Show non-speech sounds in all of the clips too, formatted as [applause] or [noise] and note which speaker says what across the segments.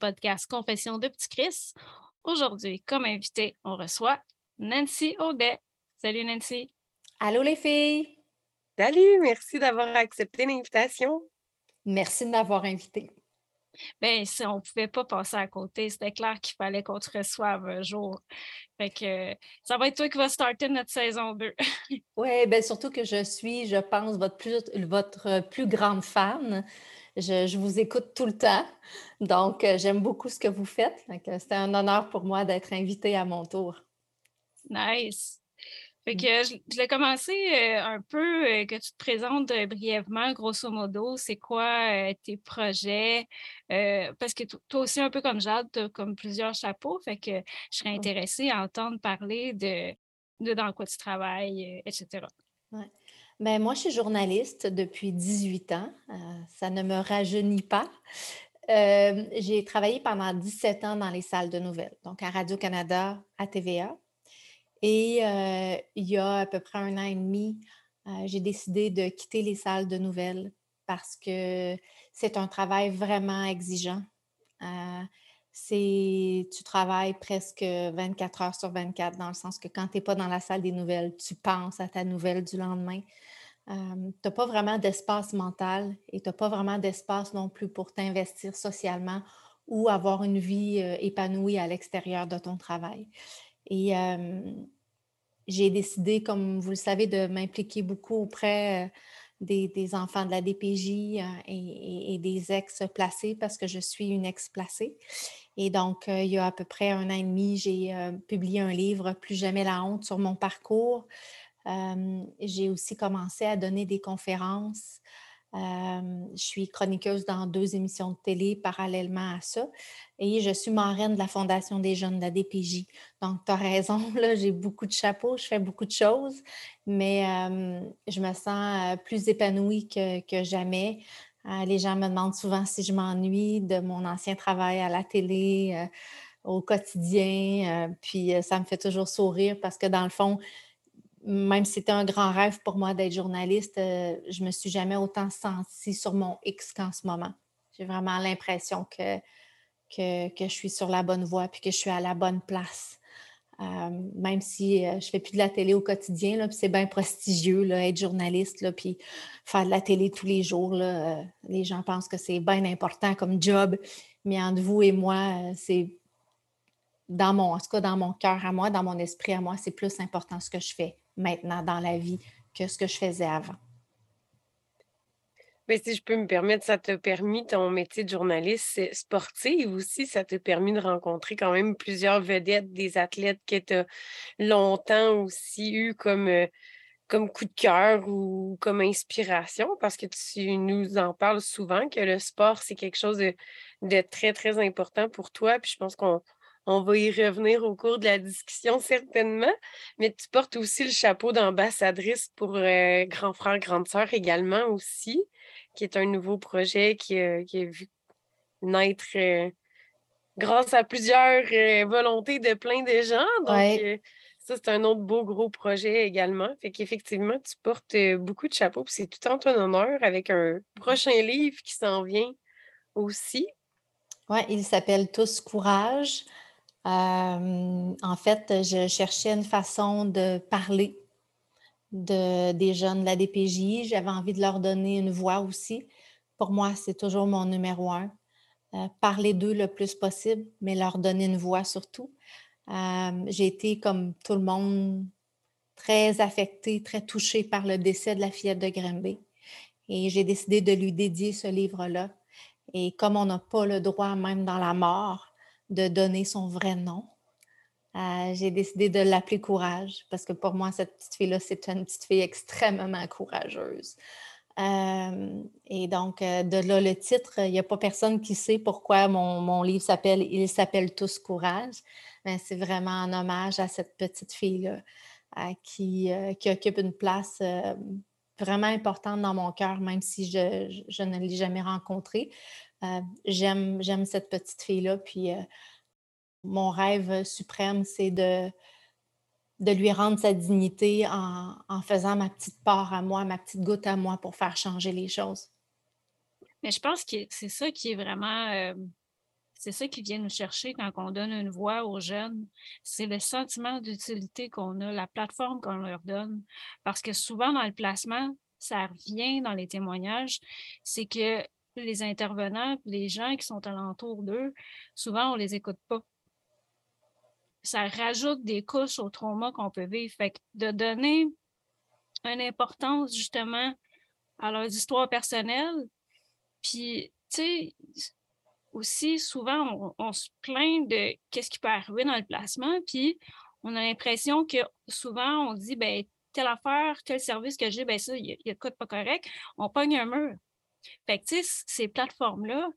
Speaker 1: podcast Confession de Petit Chris. Aujourd'hui, comme invité, on reçoit Nancy Audet. Salut Nancy.
Speaker 2: Allô les filles.
Speaker 3: Salut, merci d'avoir accepté l'invitation.
Speaker 2: Merci de m'avoir invité.
Speaker 1: Bien, si on ne pouvait pas passer à côté, c'était clair qu'il fallait qu'on te reçoive un jour. Fait que ça va être toi qui va starter notre saison 2.
Speaker 2: oui, bien surtout que je suis, je pense, votre plus, votre plus grande fan. Je, vous écoute tout le temps. Donc, euh, j'aime beaucoup ce que vous faites. C'était un honneur pour moi d'être invitée à mon tour.
Speaker 1: Nice. Fait mmh. que je, l'ai commencé euh, un peu, euh, que tu te présentes brièvement, grosso modo, c'est quoi tes projets? parce que toi aussi, un peu comme Jade, tu as comme plusieurs chapeaux, fait que je serais intéressée à entendre parler de, de dans quoi tu travailles, etc.
Speaker 2: Ouais. Ben, moi, je suis journaliste depuis 18 ans. Euh, ça ne me rajeunit pas. Euh, j'ai travaillé pendant 17 ans dans les salles de nouvelles, donc à Radio-Canada, à TVA. Et euh, il y a à peu près un an et demi, j'ai décidé de quitter les salles de nouvelles parce que c'est un travail vraiment exigeant. c'est, tu travailles presque 24 heures sur 24, dans le sens que quand tu n'es pas dans la salle des nouvelles, tu penses à ta nouvelle du lendemain tu n'as pas vraiment d'espace mental et tu n'as pas vraiment d'espace non plus pour t'investir socialement ou avoir une vie épanouie à l'extérieur de ton travail. Et j'ai décidé, comme vous le savez, de m'impliquer beaucoup auprès des, enfants de la DPJ et, et, des ex-placés parce que je suis une ex-placée. Et donc, il y a à peu près un an et demi, j'ai publié un livre, Plus jamais la honte, sur mon parcours j'ai aussi commencé à donner des conférences. je suis chroniqueuse dans deux émissions de télé parallèlement à ça. Et je suis marraine de la Fondation des jeunes de la DPJ. Donc, tu as raison, [laughs] là, j'ai beaucoup de chapeaux, je fais beaucoup de choses, mais je me sens plus épanouie que, que jamais. les gens me demandent souvent si je m'ennuie de mon ancien travail à la télé, au quotidien. puis ça me fait toujours sourire parce que dans le fond, même si c'était un grand rêve pour moi d'être journaliste, euh, je me suis jamais autant sentie sur mon X qu'en ce moment. J'ai vraiment l'impression que, que, je suis sur la bonne voie puis que je suis à la bonne place. Euh, même si euh, je fais plus de la télé au quotidien, là, c'est bien prestigieux, là, être journaliste, puis faire de la télé tous les jours. Là, les gens pensent que c'est bien important comme job, mais entre vous et moi, c'est dans mon, en tout cas dans mon cœur à moi, dans mon esprit à moi, c'est plus important ce que je fais maintenant dans la vie que ce que je faisais avant.
Speaker 3: Mais si je peux me permettre, ça t'a permis, ton métier de journaliste sportive aussi, ça t'a permis de rencontrer quand même plusieurs vedettes, des athlètes que tu as longtemps aussi eu comme, euh, comme coup de cœur ou comme inspiration, parce que tu nous en parles souvent que le sport, c'est quelque chose de, de, très, très important pour toi. Puis je pense qu'on on va y revenir au cours de la discussion certainement. Mais tu portes aussi le chapeau d'ambassadrice pour euh, Grand Frère, Grande Sœur également aussi, qui est un nouveau projet qui, a vu naître euh, grâce à plusieurs euh, volontés de plein de gens. Donc, ça, c'est un autre beau gros projet également. Fait qu'effectivement, tu portes beaucoup de chapeaux. c'est tout en ton honneur avec un prochain livre qui s'en vient aussi.
Speaker 2: Oui, il s'appelle Tous Courage en fait, je cherchais une façon de parler de, des jeunes de la DPJ. J'avais envie de leur donner une voix aussi. Pour moi, c'est toujours mon numéro un. Euh, parler d'eux le plus possible, mais leur donner une voix surtout. J'ai été, comme tout le monde, très affectée, très touchée par le décès de la fillette de Grimby. Et j'ai décidé de lui dédier ce livre-là. Et comme on n'a pas le droit, même dans la mort, de donner son vrai nom. Euh, j'ai décidé de l'appeler Courage parce que pour moi, cette petite fille-là, c'est une petite fille extrêmement courageuse. Euh, et donc, euh, de là, le titre, il n'y a pas personne qui sait pourquoi mon, livre s'appelle Il s'appelle Tous Courage. Mais c'est vraiment un hommage à cette petite fille-là qui, qui, occupe une place vraiment importante dans mon cœur, même si je, je ne l'ai jamais rencontrée. Euh, j'aime, j'aime cette petite fille-là. Puis euh, mon rêve suprême, c'est de, de lui rendre sa dignité en, faisant ma petite part à moi, ma petite goutte à moi pour faire changer les choses.
Speaker 1: Mais je pense que c'est ça qui est vraiment euh, c'est ça qui vient nous chercher quand on donne une voix aux jeunes. C'est le sentiment d'utilité qu'on a, la plateforme qu'on leur donne. Parce que souvent, dans le placement, ça revient dans les témoignages, c'est que les intervenants, les gens qui sont alentour d'eux, souvent, on ne les écoute pas. Ça rajoute des couches au trauma qu'on peut vivre. Fait que de donner une importance, justement, à leurs histoires personnelles, puis, tu sais, aussi, souvent, on, se plaint de qu'est-ce qui peut arriver dans le placement, puis on a l'impression que souvent, on dit, ben telle affaire, tel service que j'ai, ben ça, il y, a pas correct, on pogne un mur. Fait que, ces plateformes-là,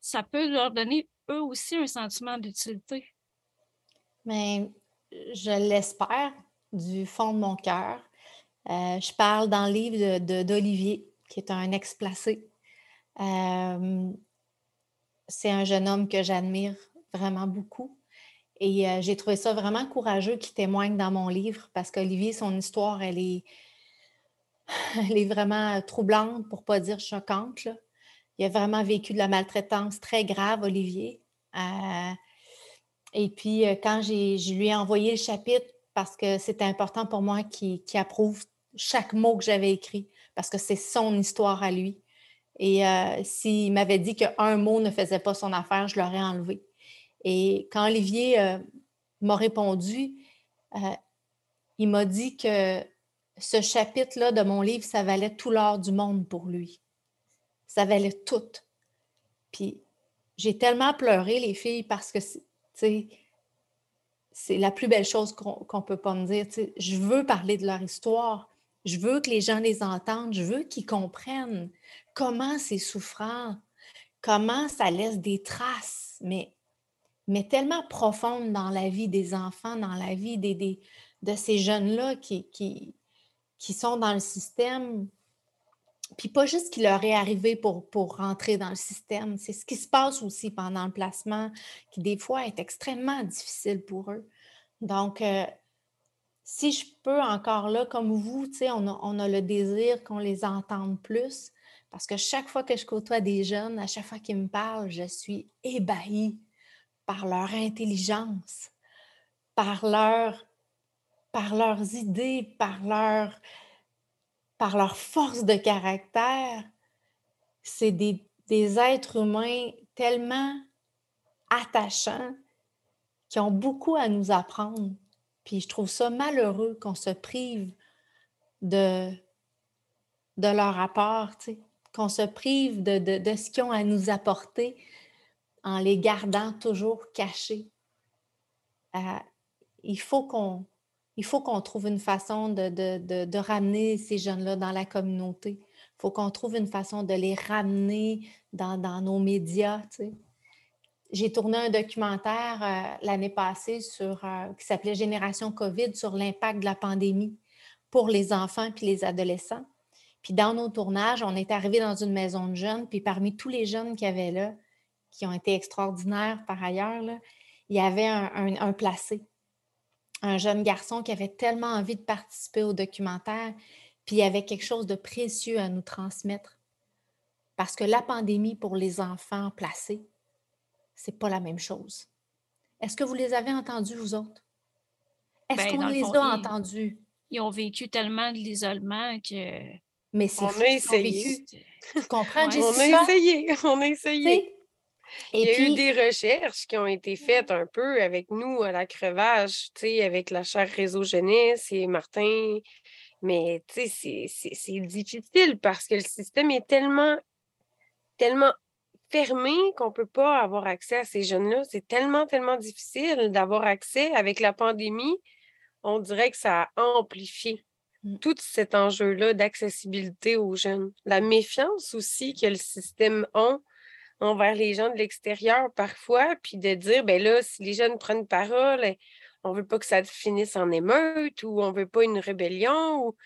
Speaker 1: ça peut leur donner eux aussi un sentiment d'utilité.
Speaker 2: Mais je l'espère du fond de mon cœur. Euh, je parle dans le livre d'Olivier, de, qui est un ex-placé. Euh, c'est un jeune homme que j'admire vraiment beaucoup. Et euh, j'ai trouvé ça vraiment courageux qu'il témoigne dans mon livre parce qu'Olivier, son histoire, elle est, elle est vraiment troublante, pour ne pas dire choquante. Il a vraiment vécu de la maltraitance très grave, Olivier. Euh, et puis, euh, quand je lui ai envoyé le chapitre, parce que c'était important pour moi qu'il approuve chaque mot que j'avais écrit, parce que c'est son histoire à lui. Et euh, s'il m'avait dit qu'un mot ne faisait pas son affaire, je l'aurais enlevé. Et quand Olivier euh, m'a répondu, euh, il m'a dit que ce chapitre-là de mon livre, ça valait tout l'or du monde pour lui. Ça valait tout. Puis j'ai tellement pleuré, les filles, parce que, c'est la plus belle chose qu'on ne peut pas me dire. Je veux parler de leur histoire. Je veux que les gens les entendent. Je veux qu'ils comprennent comment c'est souffrant, comment ça laisse des traces, mais, mais tellement profondes dans la vie des enfants, dans la vie des, de ces jeunes-là qui, qui, qui, sont dans le système. Puis pas juste ce qui leur est arrivé pour, pour rentrer dans le système, c'est ce qui se passe aussi pendant le placement, qui des fois est extrêmement difficile pour eux. Donc, euh, si je peux encore là, comme vous, on on a le désir qu'on les entende plus, parce que chaque fois que je côtoie des jeunes, à chaque fois qu'ils me parlent, je suis ébahie par leur intelligence, par, leur, par leurs idées, par leur, par leur force de caractère. C'est des, des êtres humains tellement attachants qui ont beaucoup à nous apprendre. Puis je trouve ça malheureux qu'on se prive de, de leur apport. Qu'on se prive de, ce qu'ils ont à nous apporter en les gardant toujours cachés. Euh, il faut qu'on il faut qu'on trouve une façon de, ramener ces jeunes-là dans la communauté. Il faut qu'on trouve une façon de les ramener dans, nos médias. J'ai tourné un documentaire euh, l'année passée sur, euh, qui s'appelait Génération COVID sur l'impact de la pandémie pour les enfants et les adolescents. Puis dans nos tournages, on est arrivé dans une maison de jeunes, puis parmi tous les jeunes qui avaient là, qui ont été extraordinaires par ailleurs, il y avait un, placé, un jeune garçon qui avait tellement envie de participer au documentaire, puis il y avait quelque chose de précieux à nous transmettre. Parce que la pandémie pour les enfants placés, c'est pas la même chose. Est-ce que vous les avez entendus, vous autres? Est-ce ben, qu'on les a entendus?
Speaker 1: Ils ont vécu tellement de l'isolement que
Speaker 3: mais c'est On a essayé. Tu comprends, On a essayé, [laughs] on a essayé. Il y a eu des recherches qui ont été faites un peu avec nous à la crevage, avec la chaire Réseau Jeunesse et Martin. Mais c'est difficile parce que le système est tellement, tellement fermé qu'on ne peut pas avoir accès à ces jeunes-là. C'est tellement, tellement difficile d'avoir accès. Avec la pandémie, on dirait que ça a amplifié Mmh. tout cet enjeu-là d'accessibilité aux jeunes. La méfiance aussi que le système a envers les gens de l'extérieur parfois, puis de dire, ben là, si les jeunes prennent parole, eh, on ne veut pas que ça finisse en émeute ou on ne veut pas une rébellion. Ou...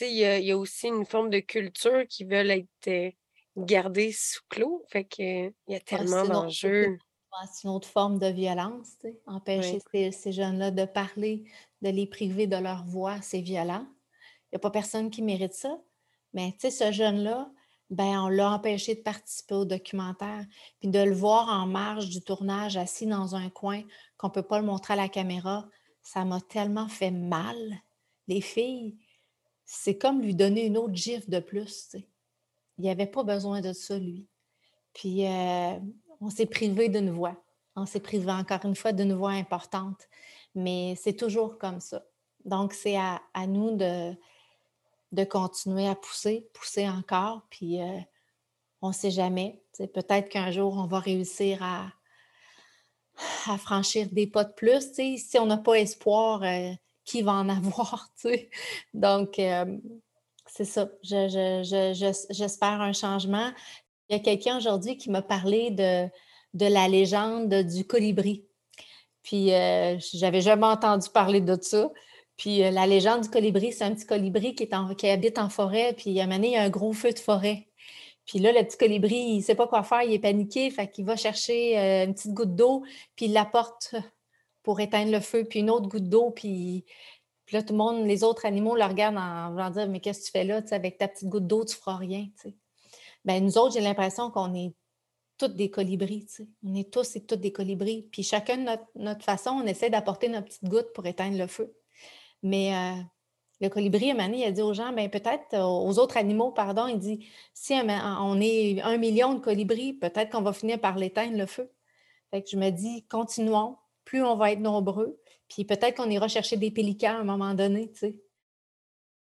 Speaker 3: Il y, a, y a aussi une forme de culture qui veulent être euh, gardée sous clos. Fait qu'il y a tellement d'enjeux.
Speaker 2: C'est une autre forme de violence, empêcher ces, ces jeunes-là de parler, de les priver de leur voix, c'est violent n'y a pas personne qui mérite ça. Mais tu sais, ce jeune-là, ben on l'a empêché de participer au documentaire. Puis de le voir en marge du tournage, assis dans un coin, qu'on ne peut pas le montrer à la caméra, ça m'a tellement fait mal. Les filles, c'est comme lui donner une autre gifle de plus. Il n'y avait pas besoin de ça, lui. Puis euh, on s'est privé d'une voix. On s'est privé encore une fois d'une voix importante. Mais c'est toujours comme ça. Donc, c'est à, nous de, de continuer à pousser, pousser encore. Puis euh, on ne sait jamais. Peut-être qu'un jour, on va réussir à, franchir des pas de plus. Si on n'a pas espoir, euh, qui va en [laughs] avoir? Donc, euh, c'est ça. J'espère un changement. Il y a quelqu'un aujourd'hui qui m'a parlé de, de la légende du colibri. Puis, j'avais jamais entendu parler de ça. Puis, la légende du colibri, c'est un petit colibri qui, est en, qui habite en forêt. Puis, à un moment il y a un gros feu de forêt. Puis là, le petit colibri, il ne sait pas quoi faire, il est paniqué, fait qu'il va chercher euh, une petite goutte d'eau, puis il l'apporte pour éteindre le feu, puis une autre goutte d'eau, puis, là, tout le monde, les autres animaux le regardent en voulant dire Mais qu'est-ce que tu fais là? avec ta petite goutte d'eau, tu ne feras rien. Bien, nous autres, j'ai l'impression qu'on est toutes des colibris. On est tous et toutes des colibris. Puis chacun de notre, notre façon, on essaie d'apporter notre petite goutte pour éteindre le feu. Mais euh, le colibri, à il a dit aux gens, ben, peut-être, euh, aux autres animaux, pardon, il dit, si on est un million de colibris, peut-être qu'on va finir par l'éteindre le feu. Fait que je me dis, continuons, plus on va être nombreux, puis peut-être qu'on ira chercher des pélicans à un moment donné, tu sais.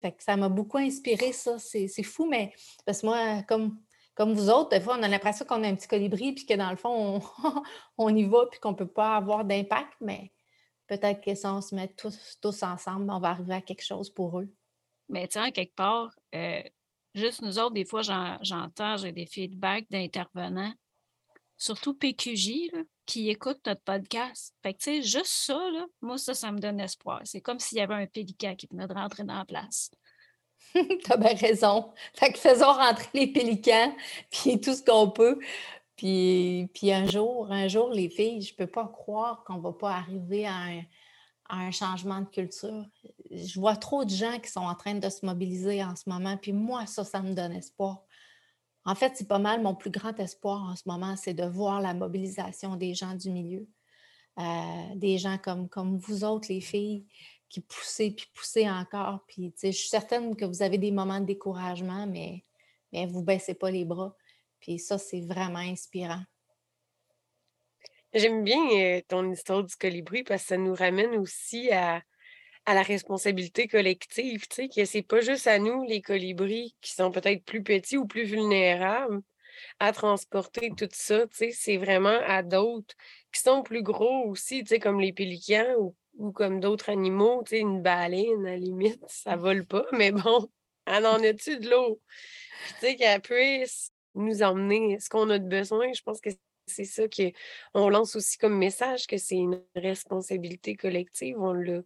Speaker 2: Fait que ça m'a beaucoup inspiré, ça. C'est fou, mais parce que moi, comme, comme vous autres, des fois, on a l'impression qu'on a un petit colibri, puis que dans le fond, on, [laughs] on y va, puis qu'on ne peut pas avoir d'impact, mais peut-être que si on se met tous, tous ensemble, on va arriver à quelque chose pour eux.
Speaker 1: Mais tiens, quelque part, euh, juste nous autres, des fois, j'entends, j'ai des feedbacks d'intervenants, surtout PQJ, qui écoutent notre podcast. Fait que, tu sais, juste ça, moi, ça, ça me donne espoir. C'est comme s'il y avait un pélican qui venait de rentrer dans la place. [laughs]
Speaker 2: T'as bien raison. Fait que faisons rentrer les pélicans, puis tout ce qu'on peut. Puis, puis un jour, un jour, les filles, je ne peux pas croire qu'on ne va pas arriver à un, changement de culture. Je vois trop de gens qui sont en train de se mobiliser en ce moment, puis moi, ça, ça me donne espoir. En fait, c'est pas mal mon plus grand espoir en ce moment, c'est de voir la mobilisation des gens du milieu, euh, des gens comme, comme vous autres, les filles, qui poussez, puis poussez encore. Puis, je suis certaine que vous avez des moments de découragement, mais, mais vous ne baissez pas les bras. Puis ça, c'est vraiment inspirant.
Speaker 3: J'aime bien ton histoire du colibri parce que ça nous ramène aussi à, la responsabilité collective, tu sais, que c'est pas juste à nous, les colibris, qui sont peut-être plus petits ou plus vulnérables à transporter tout ça, tu sais, c'est vraiment à d'autres qui sont plus gros aussi, tu sais, comme les pélicans ou, comme d'autres animaux, tu sais, une baleine, à la limite, ça mmh. vole pas, mais bon, elle en a-tu de l'eau? Tu sais, qu'elle puisse nous emmener ce qu'on a de besoin. Je pense que c'est ça qu'on lance aussi comme message, que c'est une responsabilité collective. On l'a,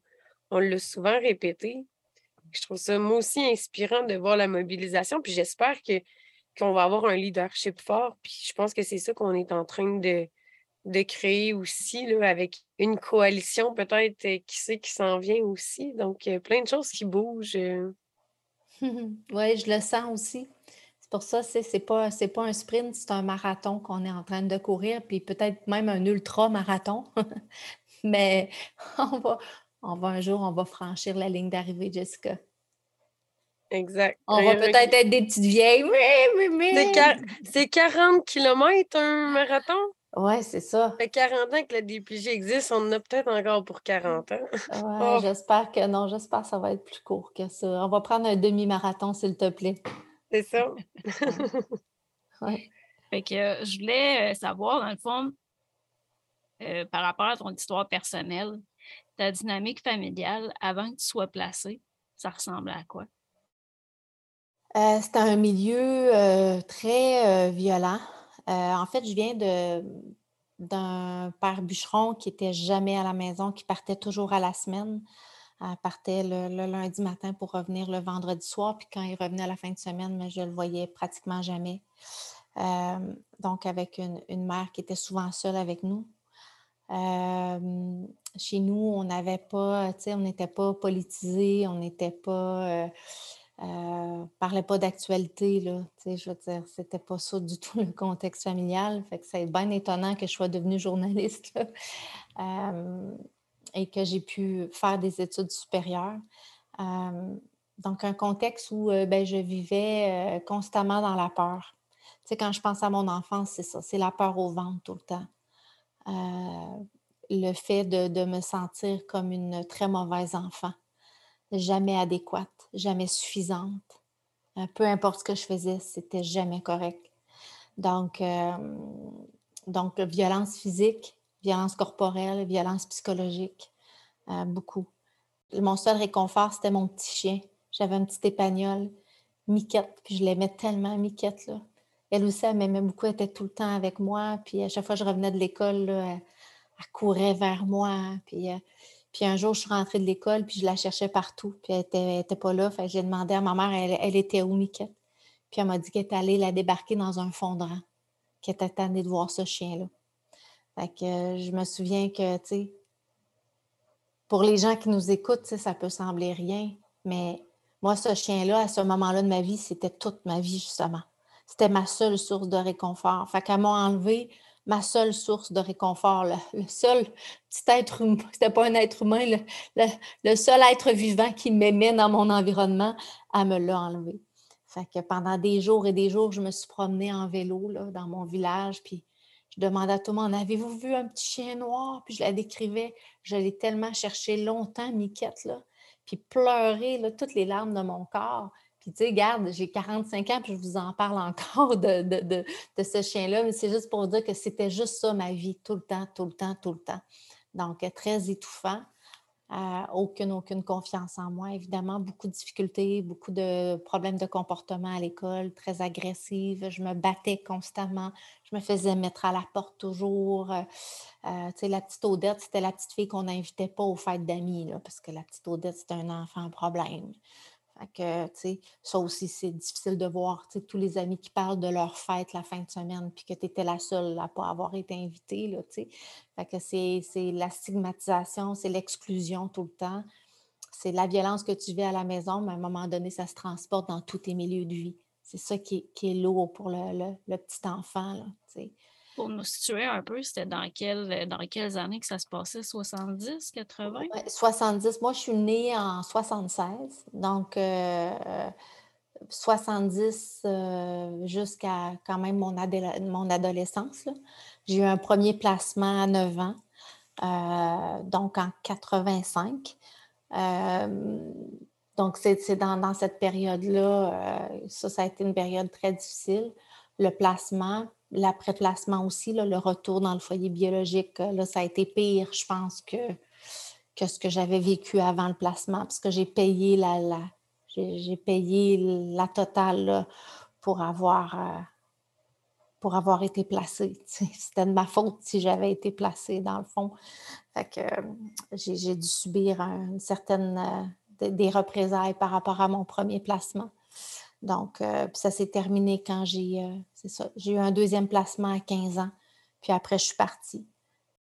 Speaker 3: on souvent répété. Je trouve ça, moi aussi, inspirant de voir la mobilisation. Puis j'espère que, qu'on va avoir un leadership fort. Puis je pense que c'est ça qu'on est en train de, de créer aussi, là, avec une coalition peut-être euh, qui sait qui s'en vient aussi. Donc, plein de choses qui bougent. Euh. [laughs]
Speaker 2: oui, je le sens aussi pour ça, c'est n'est pas, pas un sprint, c'est un marathon qu'on est en train de courir, puis peut-être même un ultra-marathon. [laughs] Mais [laughs] on va, on va un jour, on va franchir la ligne d'arrivée, Jessica.
Speaker 3: Exact.
Speaker 2: On va peut-être être des petites vieilles.
Speaker 3: C'est 40 km un marathon?
Speaker 2: Oui, c'est ça.
Speaker 3: Ça fait 40 ans que la DPJ existe, on en a peut-être encore pour 40 ans.
Speaker 2: Ouais, oh. j'espère que non, j'espère que ça va être plus court que ça. On va prendre un demi-marathon, s'il te plaît.
Speaker 3: C'est ça. [laughs]
Speaker 1: ouais. Fait que euh, je voulais euh, savoir, dans le fond, euh, par rapport à ton histoire personnelle, ta dynamique familiale avant que tu sois placée, ça ressemble à quoi?
Speaker 2: C'était un milieu très violent. en fait, je viens de, d'un père bûcheron qui était jamais à la maison, qui partait toujours à la semaine. Elle partait le, lundi matin pour revenir le vendredi soir. Puis quand il revenait à la fin de semaine, mais je le voyais pratiquement jamais. donc, avec une, mère qui était souvent seule avec nous. chez nous, on n'avait pas, tu sais, on n'était pas politisé, on n'était pas. Euh, parlait pas d'actualité, là. Je veux dire, c'était pas ça du [laughs] tout le contexte familial. Fait que c'est bien étonnant que je sois devenue journaliste euh, et que j'ai pu faire des études supérieures. Donc, un contexte où ben, je vivais constamment dans la peur. Tu sais, quand je pense à mon enfance, c'est ça, c'est la peur au ventre tout le temps. le fait de, me sentir comme une très mauvaise enfant, jamais adéquate, jamais suffisante. peu importe ce que je faisais, c'était jamais correct. Donc, donc violence physique, violence corporelle, violence psychologique, beaucoup. Mon seul réconfort, c'était mon petit chien. J'avais un petit épagnol, Miquette, puis je l'aimais tellement, Miquette, là. Elle aussi, elle m'aimait beaucoup, elle était tout le temps avec moi. Puis à chaque fois que je revenais de l'école, elle, courait vers moi. Puis, euh, puis un jour, je suis rentrée de l'école, puis je la cherchais partout. Puis elle n'était pas là. Fait j'ai demandé à ma mère, elle, était où, Miquette? Puis elle m'a dit qu'elle était allée la débarquer dans un fondrant, qu'elle était tannée de voir ce chien-là. Fait que euh, je me souviens que, tu sais, pour les gens qui nous écoutent, ça peut sembler rien, mais moi, ce chien-là, à ce moment-là de ma vie, c'était toute ma vie, justement. C'était ma seule source de réconfort. Fait qu'elle m'a enlevé ma seule source de réconfort, le, seul petit être humain, [laughs] c'était pas un être humain, le, seul être vivant qui m'aimait dans mon environnement, elle me l'a enlevé. Fait que pendant des jours et des jours, je me suis promenée en vélo là, dans mon village, puis je demandais à tout le monde Avez-vous vu un petit chien noir? Puis je la décrivais. Je l'ai tellement cherché longtemps, Miquette, là, puis pleurer là, toutes les larmes de mon corps. Puis, tu sais, regarde, j'ai 45 ans, puis je vous en parle encore de, de, ce chien-là, mais c'est juste pour dire que c'était juste ça, ma vie, tout le temps, tout le temps, tout le temps. Donc, très étouffant. Aucune, aucune confiance en moi, évidemment, beaucoup de difficultés, beaucoup de problèmes de comportement à l'école, très agressive, je me battais constamment, je me faisais mettre à la porte toujours. Euh, euh, tu sais, la petite Odette, c'était la petite fille qu'on n'invitait pas aux fêtes d'amis, parce que la petite Odette, c'était un enfant problème que, ça aussi, c'est difficile de voir, tous les amis qui parlent de leur fête la fin de semaine, puis que tu étais la seule à pas avoir été invitée, là, Fait que c'est la stigmatisation, c'est l'exclusion tout le temps. C'est la violence que tu vis à la maison, mais à un moment donné, ça se transporte dans tous tes milieux de vie. C'est ça qui est, lourd pour le, petit enfant, là,
Speaker 1: pour nous situer un peu, c'était dans, quel, dans quelles années que ça se passait? 70, 80?
Speaker 2: 70. Moi, je suis née en 76. Donc, 70 euh, euh, jusqu'à quand même mon, mon adolescence. J'ai eu un premier placement à 9 ans, euh, donc en 85. donc, c'est dans, dans, cette période-là, ça, ça a été une période très difficile. Le placement, l'après-placement aussi, le retour dans le foyer biologique, euh, là, ça a été pire, je pense, que, que ce que j'avais vécu avant le placement, parce que j'ai payé la, la j'ai payé la totale pour avoir euh, pour avoir été placée. [laughs] C'était de ma faute si j'avais été placée, dans le fond. Fait que euh, j'ai dû subir une certaine des représailles par rapport à mon premier placement. Donc, euh, ça s'est terminé quand j'ai, euh, j'ai eu un deuxième placement à 15 ans. Puis après, je suis partie.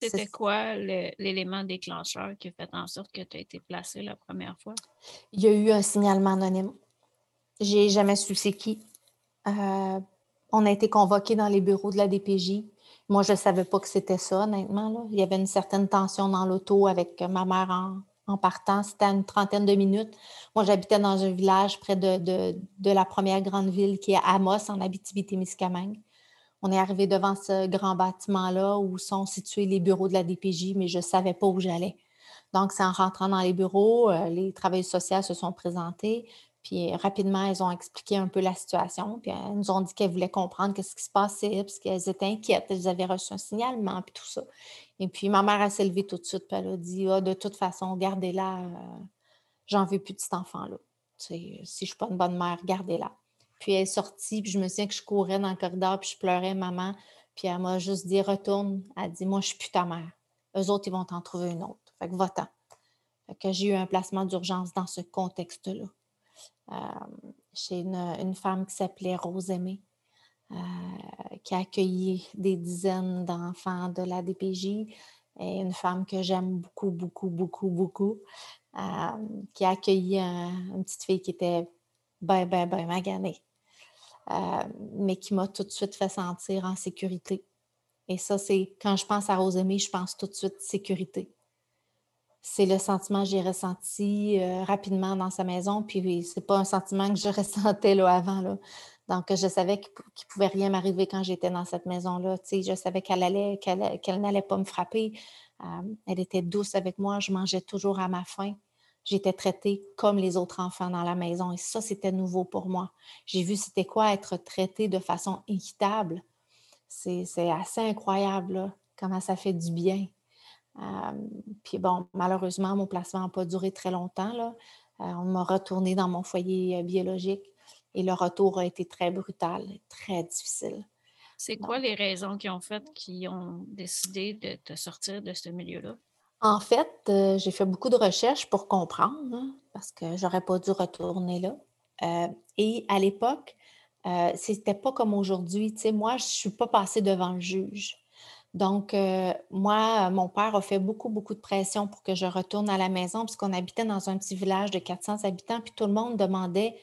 Speaker 1: C'était quoi l'élément déclencheur qui a fait en sorte que tu as été placée la première fois?
Speaker 2: Il y a eu un signalement anonyme. J'ai jamais su c'est qui. Euh, on a été convoqués dans les bureaux de la DPJ. Moi, je ne savais pas que c'était ça, honnêtement. Il y avait une certaine tension dans l'auto avec ma mère en, en partant. C'était à une trentaine de minutes. Moi, j'habitais dans un village près de, la première grande ville qui est Amos, en Abitibi-Témiscamingue. On est arrivé devant ce grand bâtiment-là où sont situés les bureaux de la DPJ, mais je ne savais pas où j'allais. Donc, c'est en rentrant dans les bureaux, euh, les travailleurs sociaux se sont présentés. Puis rapidement, elles ont expliqué un peu la situation. Puis elles nous ont dit qu'elles voulaient comprendre ce qui se passait, parce qu'elles étaient inquiètes. Elles avaient reçu un signalement, puis tout ça. Et puis ma mère, s'est levée tout de suite, puis elle a dit ah, de toute façon, gardez-la. Euh, j'en veux plus de cet enfant-là. si je ne suis pas une bonne mère, gardez-la. Puis elle est sortie, puis je me souviens que je courais dans le corridor, puis je pleurais, maman. Puis elle m'a juste dit retourne. Elle dit moi, je suis plus ta mère. Eux autres, ils vont t'en trouver une autre. Fait que va-t'en. Fait que j'ai eu un placement d'urgence dans ce contexte-là chez une, femme qui s'appelait Rose Aimée, qui a accueilli des dizaines d'enfants de la DPJ. Et une femme que j'aime beaucoup, beaucoup, beaucoup, beaucoup, qui a accueilli une petite fille qui était ben, ben, ben maganée. Euh, mais qui m'a tout de suite fait sentir en sécurité. Et ça, c'est quand je pense à Rosemée, je pense tout de suite sécurité. C'est le sentiment que j'ai ressenti euh, rapidement dans sa maison, puis c'est pas un sentiment que je [laughs] ressentais là, avant. Là. Donc, je savais qu'il ne pouvait rien m'arriver quand j'étais dans cette maison-là. Je savais qu'elle allait, qu'elle, n'allait pas me frapper. Elle était douce avec moi. Je mangeais toujours à ma faim j'étais traitée comme les autres enfants dans la maison. Et ça, c'était nouveau pour moi. J'ai vu c'était quoi être traitée de façon équitable. C'est assez incroyable comment ça fait du bien. puis bon, malheureusement, mon placement n'a pas duré très longtemps. Euh, on m'a retourné dans mon foyer euh, biologique et le retour a été très brutal, très difficile.
Speaker 1: C'est quoi les raisons qui ont fait qu'ils ont décidé de te sortir de ce milieu-là?
Speaker 2: En fait, euh, j'ai fait beaucoup de recherches pour comprendre, hein, parce que j'aurais pas dû retourner là. Euh, et à l'époque, euh, c'était pas comme aujourd'hui. Tu sais, moi, je suis pas passée devant le juge. Donc, moi, mon père a fait beaucoup, beaucoup de pression pour que je retourne à la maison, puisqu'on habitait dans un petit village de 400 habitants, puis tout le monde demandait,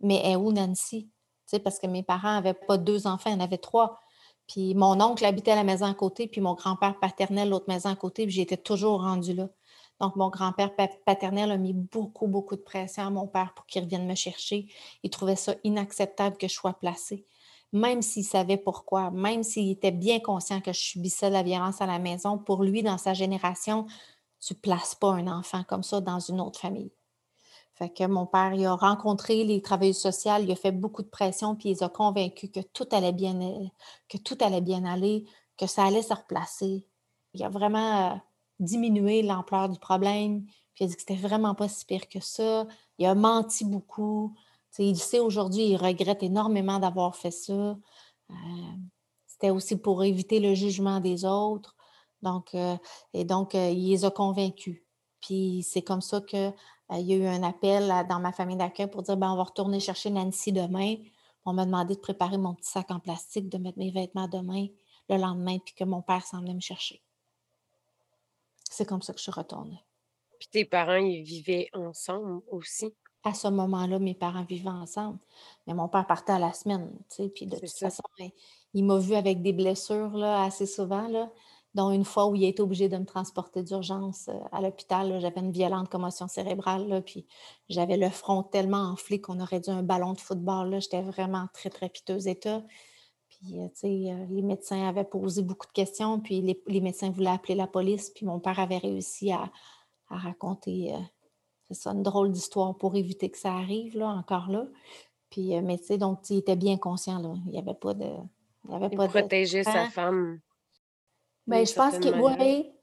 Speaker 2: mais est où Nancy? Tu sais, parce que mes parents n'avaient pas deux enfants, il y en avait trois. Puis mon oncle habitait à la maison à côté, puis mon grand-père paternel, l'autre maison à côté, puis j'étais toujours rendue là. Donc, mon grand-père paternel a mis beaucoup, beaucoup de pression à mon père pour qu'il revienne me chercher. Il trouvait ça inacceptable que je sois placée, même s'il savait pourquoi, même s'il était bien conscient que je subissais la violence à la maison. Pour lui, dans sa génération, tu ne places pas un enfant comme ça dans une autre famille. Fait que mon père, il a rencontré les travailleurs sociaux, il a fait beaucoup de pression, puis il a convaincus que tout allait bien, que tout allait bien aller, que ça allait se replacer. Il a vraiment euh, diminué l'ampleur du problème, puis il a dit que c'était vraiment pas si pire que ça. Il a menti beaucoup. il sait aujourd'hui, il regrette énormément d'avoir fait ça. Euh, c'était aussi pour éviter le jugement des autres. Donc, euh, et donc, il les a convaincus. Puis c'est comme ça que euh, il y a eu un appel dans ma famille d'accueil pour dire ben, on va retourner chercher Nancy demain. On m'a demandé de préparer mon petit sac en plastique, de mettre mes vêtements demain, le lendemain, puis que mon père s'en venait me chercher. C'est comme ça que je suis retournée.
Speaker 3: Puis tes parents, ils vivaient ensemble aussi?
Speaker 2: À ce moment-là, mes parents vivaient ensemble. Mais mon père partait à la semaine, tu sais. Puis de toute façon, il, m'a vu avec des blessures là, assez souvent. Là dont une fois où il a été obligé de me transporter d'urgence euh, à l'hôpital. J'avais une violente commotion cérébrale, là, puis j'avais le front tellement enflé qu'on aurait dû un ballon de football. J'étais vraiment très, très piteux état. Puis, euh, tu sais, euh, les médecins avaient posé beaucoup de questions, puis les, médecins voulaient appeler la police, puis mon père avait réussi à, raconter, c'est ça, une drôle d'histoire pour éviter que ça arrive, là, encore là. Puis, mais tu sais, donc, il était bien conscient, là. Il n'y avait pas de...
Speaker 3: Il, avait pas protéger sa femme.
Speaker 2: Mais je pense que oui,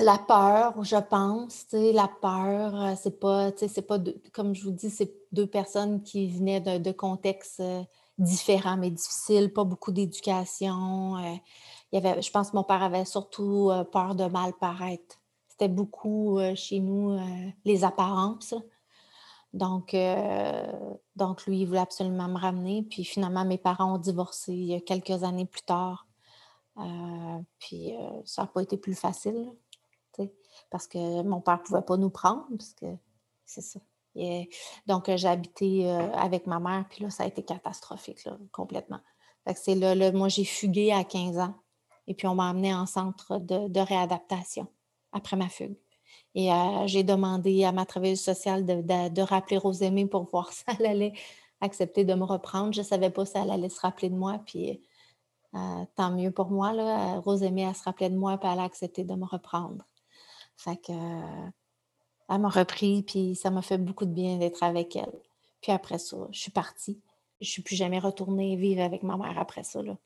Speaker 2: la peur, je pense, la peur, euh, c'est pas, c'est pas, comme je vous dis, c'est deux personnes qui venaient de, contextes euh, différents mais difficiles, pas beaucoup d'éducation. Euh, il y avait, je pense que mon père avait surtout peur de mal paraître. C'était beaucoup chez nous les apparences. Donc, donc, lui, il voulait absolument me ramener. Puis finalement, mes parents ont divorcé quelques années plus tard. Euh, puis euh, ça n'a pas été plus facile, parce que mon père ne pouvait pas nous prendre, parce que c'est ça. donc, j'ai habité euh, avec ma mère, puis là, ça a été catastrophique, complètement. c'est là, moi, j'ai fugué à 15 ans, et puis on m'a amené en centre de, réadaptation après ma fugue. Et j'ai demandé à ma travailleuse sociale de, de, rappeler Rosemée pour voir [laughs] si elle allait accepter de me reprendre. Je ne savais pas si elle allait se rappeler de moi, puis euh, tant mieux pour moi. Là. Euh, Rose aimée, elle se rappelait de moi, puis elle a accepté de me reprendre. Fait que, euh, elle m'a repris, puis ça m'a fait beaucoup de bien d'être avec elle. Puis après ça, je suis partie. Je ne suis plus jamais retournée vivre avec ma mère après ça. Là.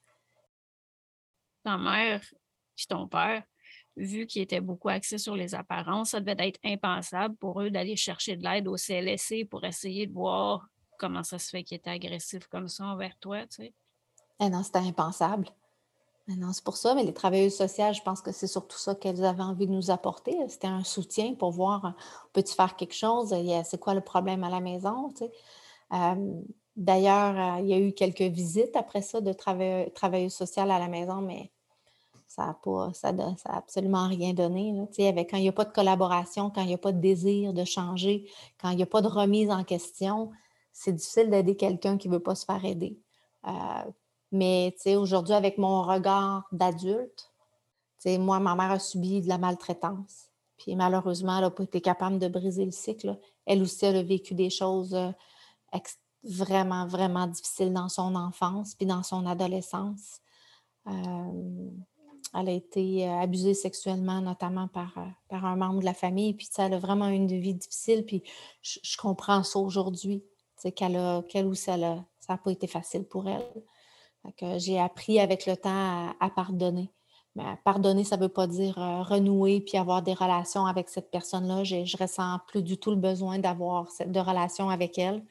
Speaker 1: Ta mère puis ton père, vu qu'ils étaient beaucoup axés sur les apparences, ça devait être impensable pour eux d'aller chercher de l'aide au CLSC pour essayer de voir comment ça se fait qu'ils étaient agressifs comme ça envers toi, tu sais?
Speaker 2: Eh non, c'était impensable. Eh c'est pour ça, mais les travailleuses sociales, je pense que c'est surtout ça qu'elles avaient envie de nous apporter. C'était un soutien pour voir, euh, peux-tu faire quelque chose? C'est quoi le problème à la maison? D'ailleurs, euh, il y a eu quelques visites après ça de travailleuses sociales à la maison, mais ça n'a pas, ça, absolument rien donné. quand il n'y a pas de collaboration, quand il n'y a pas de désir de changer, quand il n'y a pas de remise en question, c'est difficile d'aider quelqu'un qui ne veut pas se faire aider. Euh, mais aujourd'hui, avec mon regard d'adulte, moi, ma mère a subi de la maltraitance. Puis malheureusement, elle n'a pas été capable de briser le cycle. Elle aussi, elle a vécu des choses euh, vraiment, vraiment difficiles dans son enfance puis dans son adolescence. Euh, elle a été euh, abusée sexuellement, notamment par, par un membre de la famille. Puis elle a vraiment eu une vie difficile. Puis je, comprends ça aujourd'hui. Qu'elle a, qu'elle aussi, ça n'a pas été facile pour elle. J'ai appris avec le temps à pardonner. Ben, pardonner, ça ne veut pas dire euh, renouer puis avoir des relations avec cette personne-là. Je ne ressens plus du tout le besoin d'avoir de relations avec elle.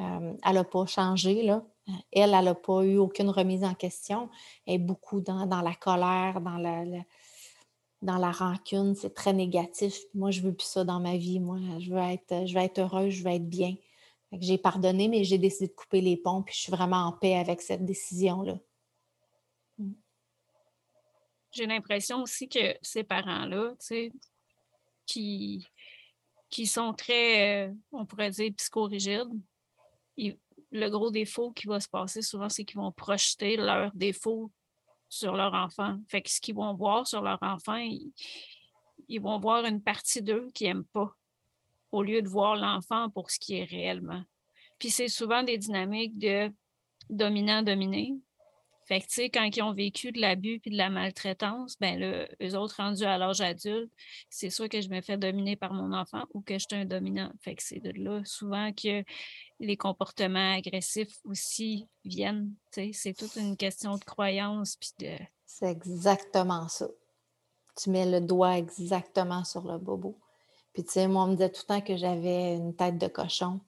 Speaker 2: Euh, elle n'a pas changé. Là. Elle, elle n'a pas eu aucune remise en question. Elle est beaucoup dans, la colère, dans la, dans la rancune. C'est très négatif. Moi, je ne veux plus ça dans ma vie. Moi, je veux être, je veux être heureuse, je veux être bien. J'ai pardonné, mais j'ai décidé de couper les ponts, puis je suis vraiment en paix avec cette décision-là.
Speaker 1: j'ai l'impression aussi que ces parents-là, tu sais, qui, qui sont très, euh, on pourrait dire, psychorigides, le gros défaut qui va se passer souvent, c'est qu'ils vont projeter leurs défauts sur leur enfant. Fait que ce qu'ils vont voir sur leur enfant, ils, vont voir une partie d'eux qu'ils n'aiment pas, au lieu de voir l'enfant pour ce qui est réellement. Puis c'est souvent des dynamiques de dominant-dominé, fait que, quand ils ont vécu de l'abus puis de la maltraitance, ben là, eux autres rendus à l'âge adulte, c'est soit que je me fais dominer par mon enfant ou que je suis un dominant. Fait que c'est de là souvent que les comportements agressifs aussi viennent. Tu c'est toute une question de croyance puis de.
Speaker 2: C'est exactement ça. Tu mets le doigt exactement sur le bobo. Puis, tu sais, moi, on me disait tout le temps que j'avais une tête de cochon,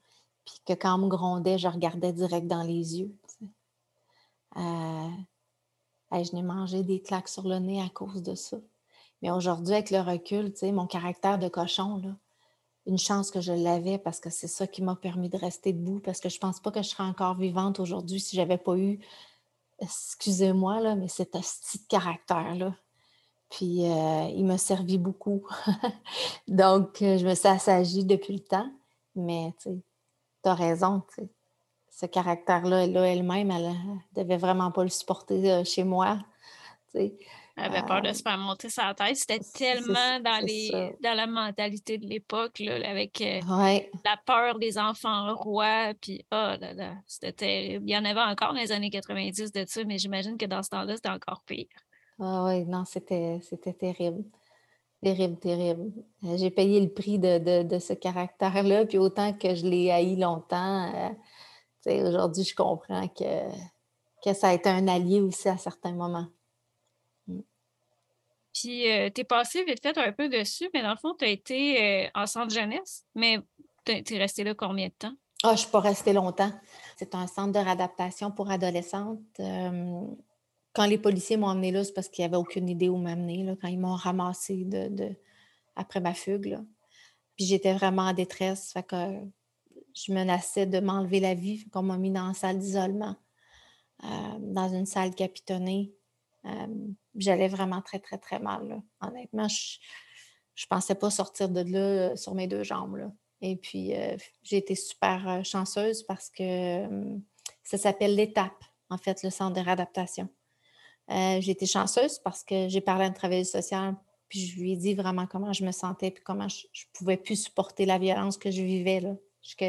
Speaker 2: puis que quand on me grondait, je regardais direct dans les yeux. Euh, je n'ai mangé des claques sur le nez à cause de ça. Mais aujourd'hui, avec le recul, mon caractère de cochon, là, une chance que je l'avais parce que c'est ça qui m'a permis de rester debout, parce que je ne pense pas que je serais encore vivante aujourd'hui si je n'avais pas eu, excusez-moi, là, mais cet petit caractère-là. Puis euh, il m'a servi beaucoup. [laughs] Donc, euh, je me suis assagie depuis le temps. Mais tu as raison, ce caractère-là, là, elle-même, elle ne devait vraiment pas le supporter euh, chez moi.
Speaker 1: Elle avait peur de se faire monter sa tête. C'était tellement dans, les, dans la mentalité de l'époque, avec euh, la peur des enfants rois. Puis, oh là là, c'était terrible. Il y en avait encore dans les années 90 de ça, mais j'imagine que dans ce temps-là, c'était encore pire.
Speaker 2: Ah oui, non, c'était terrible. Terrible, terrible. J'ai payé le prix de, de, ce caractère-là, puis autant que je l'ai haï longtemps, Aujourd'hui, je comprends que, que ça a été un allié aussi à certains moments.
Speaker 1: Mm. Puis, euh, tu es passé vite fait un peu dessus, mais dans le fond, tu as été euh, en centre jeunesse, mais tu es resté là combien de temps?
Speaker 2: Ah, je ne suis pas restée longtemps. C'est un centre de réadaptation pour adolescentes. Euh, quand les policiers m'ont emmené là, c'est parce qu'ils n'avaient aucune idée où m'amener, quand ils m'ont ramassé après ma fugue. Puis j'étais vraiment en détresse. Je menaçais de m'enlever la vie, qu'on m'a mis dans une salle d'isolement, euh, dans une salle capitonnée. Euh, j'allais vraiment très, très, très mal. Honnêtement, je ne pensais pas sortir de là euh, sur mes deux jambes. Et puis, j'ai été super chanceuse parce que ça s'appelle l'étape, en fait, le centre de réadaptation. J'ai été chanceuse parce que j'ai parlé à une travailleuse sociale, puis je lui ai dit vraiment comment je me sentais, puis comment je ne pouvais plus supporter la violence que je vivais. Là que,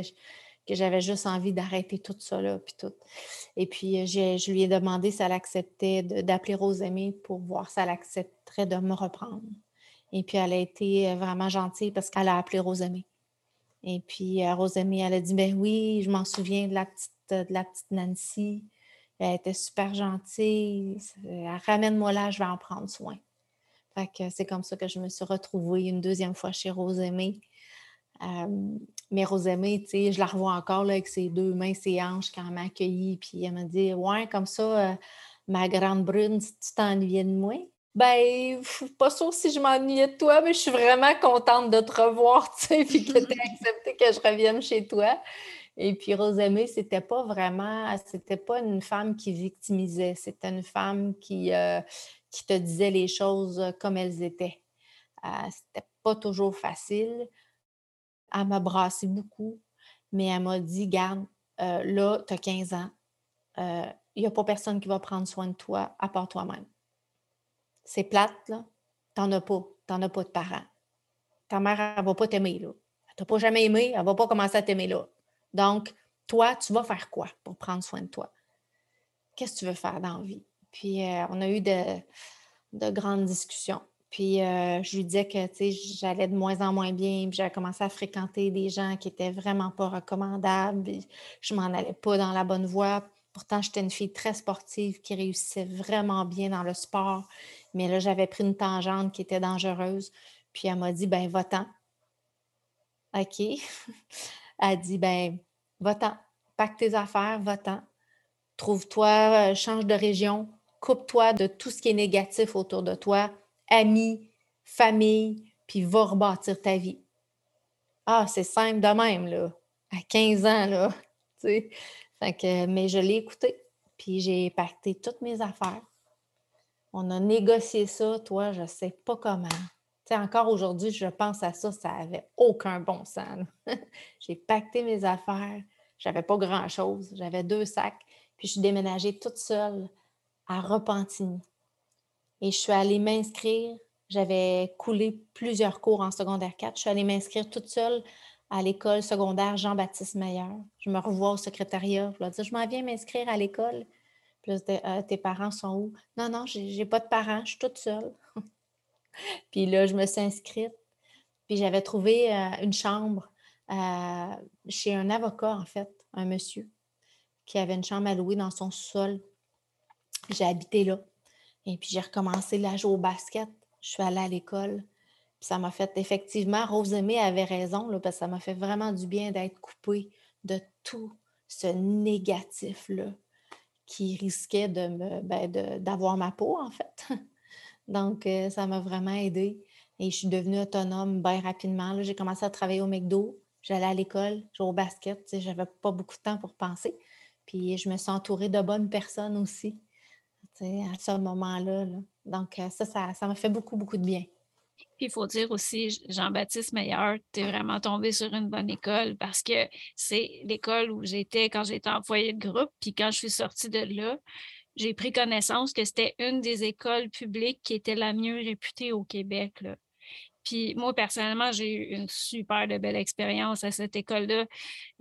Speaker 2: j'avais juste envie d'arrêter tout ça. Là, puis tout. Et puis, euh, je lui ai demandé si elle acceptait d'appeler Rosemée pour voir si elle accepterait de me reprendre. Et puis, elle a été euh, vraiment gentille parce qu'elle a appelé Rosemée. Et puis, euh, Rosemée, elle a dit Ben oui, je m'en souviens de la petite Nancy. Elle était super gentille. Ramène-moi là, je vais en prendre soin. Fait que c'est comme ça que je me suis retrouvée une deuxième fois chez Rosemée mais Rosemée, tu sais, je la revois encore là, avec ses deux mains, ses hanches quand elle m'a accueillie. Puis elle m'a dit Ouais, comme ça, euh, ma grande brune, tu t'ennuyais de moi? Ben, pas sûr si je m'ennuyais de toi, mais je suis vraiment contente de te revoir, tu sais, puis que tu aies [laughs] accepté que je revienne chez toi. Et puis Rosemée, c'était pas vraiment, c'était pas une femme qui victimisait, c'était une femme qui, euh, qui te disait les choses comme elles étaient. Euh, c'était pas toujours facile elle m'a brassé beaucoup, mais elle m'a dit Garde, euh, là, tu as 15 ans, il n'y a pas personne qui va prendre soin de toi à part toi-même. C'est plate, là. T'en as pas. T'en as pas de parents. Ta mère, elle va pas t'aimer, là. Elle t'a pas jamais aimé, elle va pas commencer à t'aimer, là. Donc, toi, tu vas faire quoi pour prendre soin de toi? Qu'est-ce que tu veux faire dans la vie? Puis, on a eu de, de grandes discussions. Puis euh, je lui disais que j'allais de moins en moins bien, puis j'avais commencé à fréquenter des gens qui étaient vraiment pas recommandables, je m'en allais pas dans la bonne voie. Pourtant, j'étais une fille très sportive qui réussissait vraiment bien dans le sport, mais là, j'avais pris une tangente qui était dangereuse. Puis elle m'a dit, ben, va-t'en. OK. A dit, ben, va-t'en. Pack tes affaires, va-t'en. Trouve-toi, euh, change de région, coupe-toi de tout ce qui est négatif autour de toi amis, famille, puis va rebâtir ta vie. Ah, c'est simple de même, là. À 15 ans, là. [laughs] Fait que, mais je l'ai écouté, puis j'ai pacté toutes mes affaires. On a négocié ça, toi, je ne sais pas comment. Encore aujourd'hui, je pense à ça, ça n'avait aucun bon sens. [laughs] j'ai pacté mes affaires, j'avais pas grand-chose, j'avais deux sacs, puis je suis déménagée toute seule à Repentigny. Et je suis allée m'inscrire. J'avais coulé plusieurs cours en secondaire 4. Je suis allée m'inscrire toute seule à l'école secondaire Jean-Baptiste Meyer. Je me revois au secrétariat. Je leur dis Je m'en viens m'inscrire à l'école. Puis euh, tes parents sont où Non, non, j'ai pas de parents, je suis toute seule. Puis là, je me suis inscrite. Puis j'avais trouvé euh, une chambre euh, chez un avocat, en fait, un monsieur, qui avait une chambre à louer dans son sol. J'ai habité là. Et puis j'ai recommencé la au basket. Je suis allée à l'école. Puis ça m'a fait effectivement, Rose Aimée avait raison, là, parce que ça m'a fait vraiment du bien d'être coupée de tout ce négatif-là qui risquait de me ben, d'avoir ma peau, en fait. [laughs] Donc, euh, ça m'a vraiment aidé. Et je suis devenue autonome bien rapidement. J'ai commencé à travailler au McDo. J'allais à l'école, jouer au basket. Je n'avais pas beaucoup de temps pour penser. Puis je me suis entourée de bonnes personnes aussi à ce moment-là. Donc, euh, ça, ça m'a fait beaucoup, beaucoup de bien.
Speaker 1: Puis il faut dire aussi, Jean-Baptiste Meilleur, tu es vraiment tombé sur une bonne école parce que c'est l'école où j'étais quand j'étais foyer de groupe. Puis quand je suis sortie de là, j'ai pris connaissance que c'était une des écoles publiques qui était la mieux réputée au Québec. Là. Puis moi, personnellement, j'ai eu une super de belle expérience à cette école-là.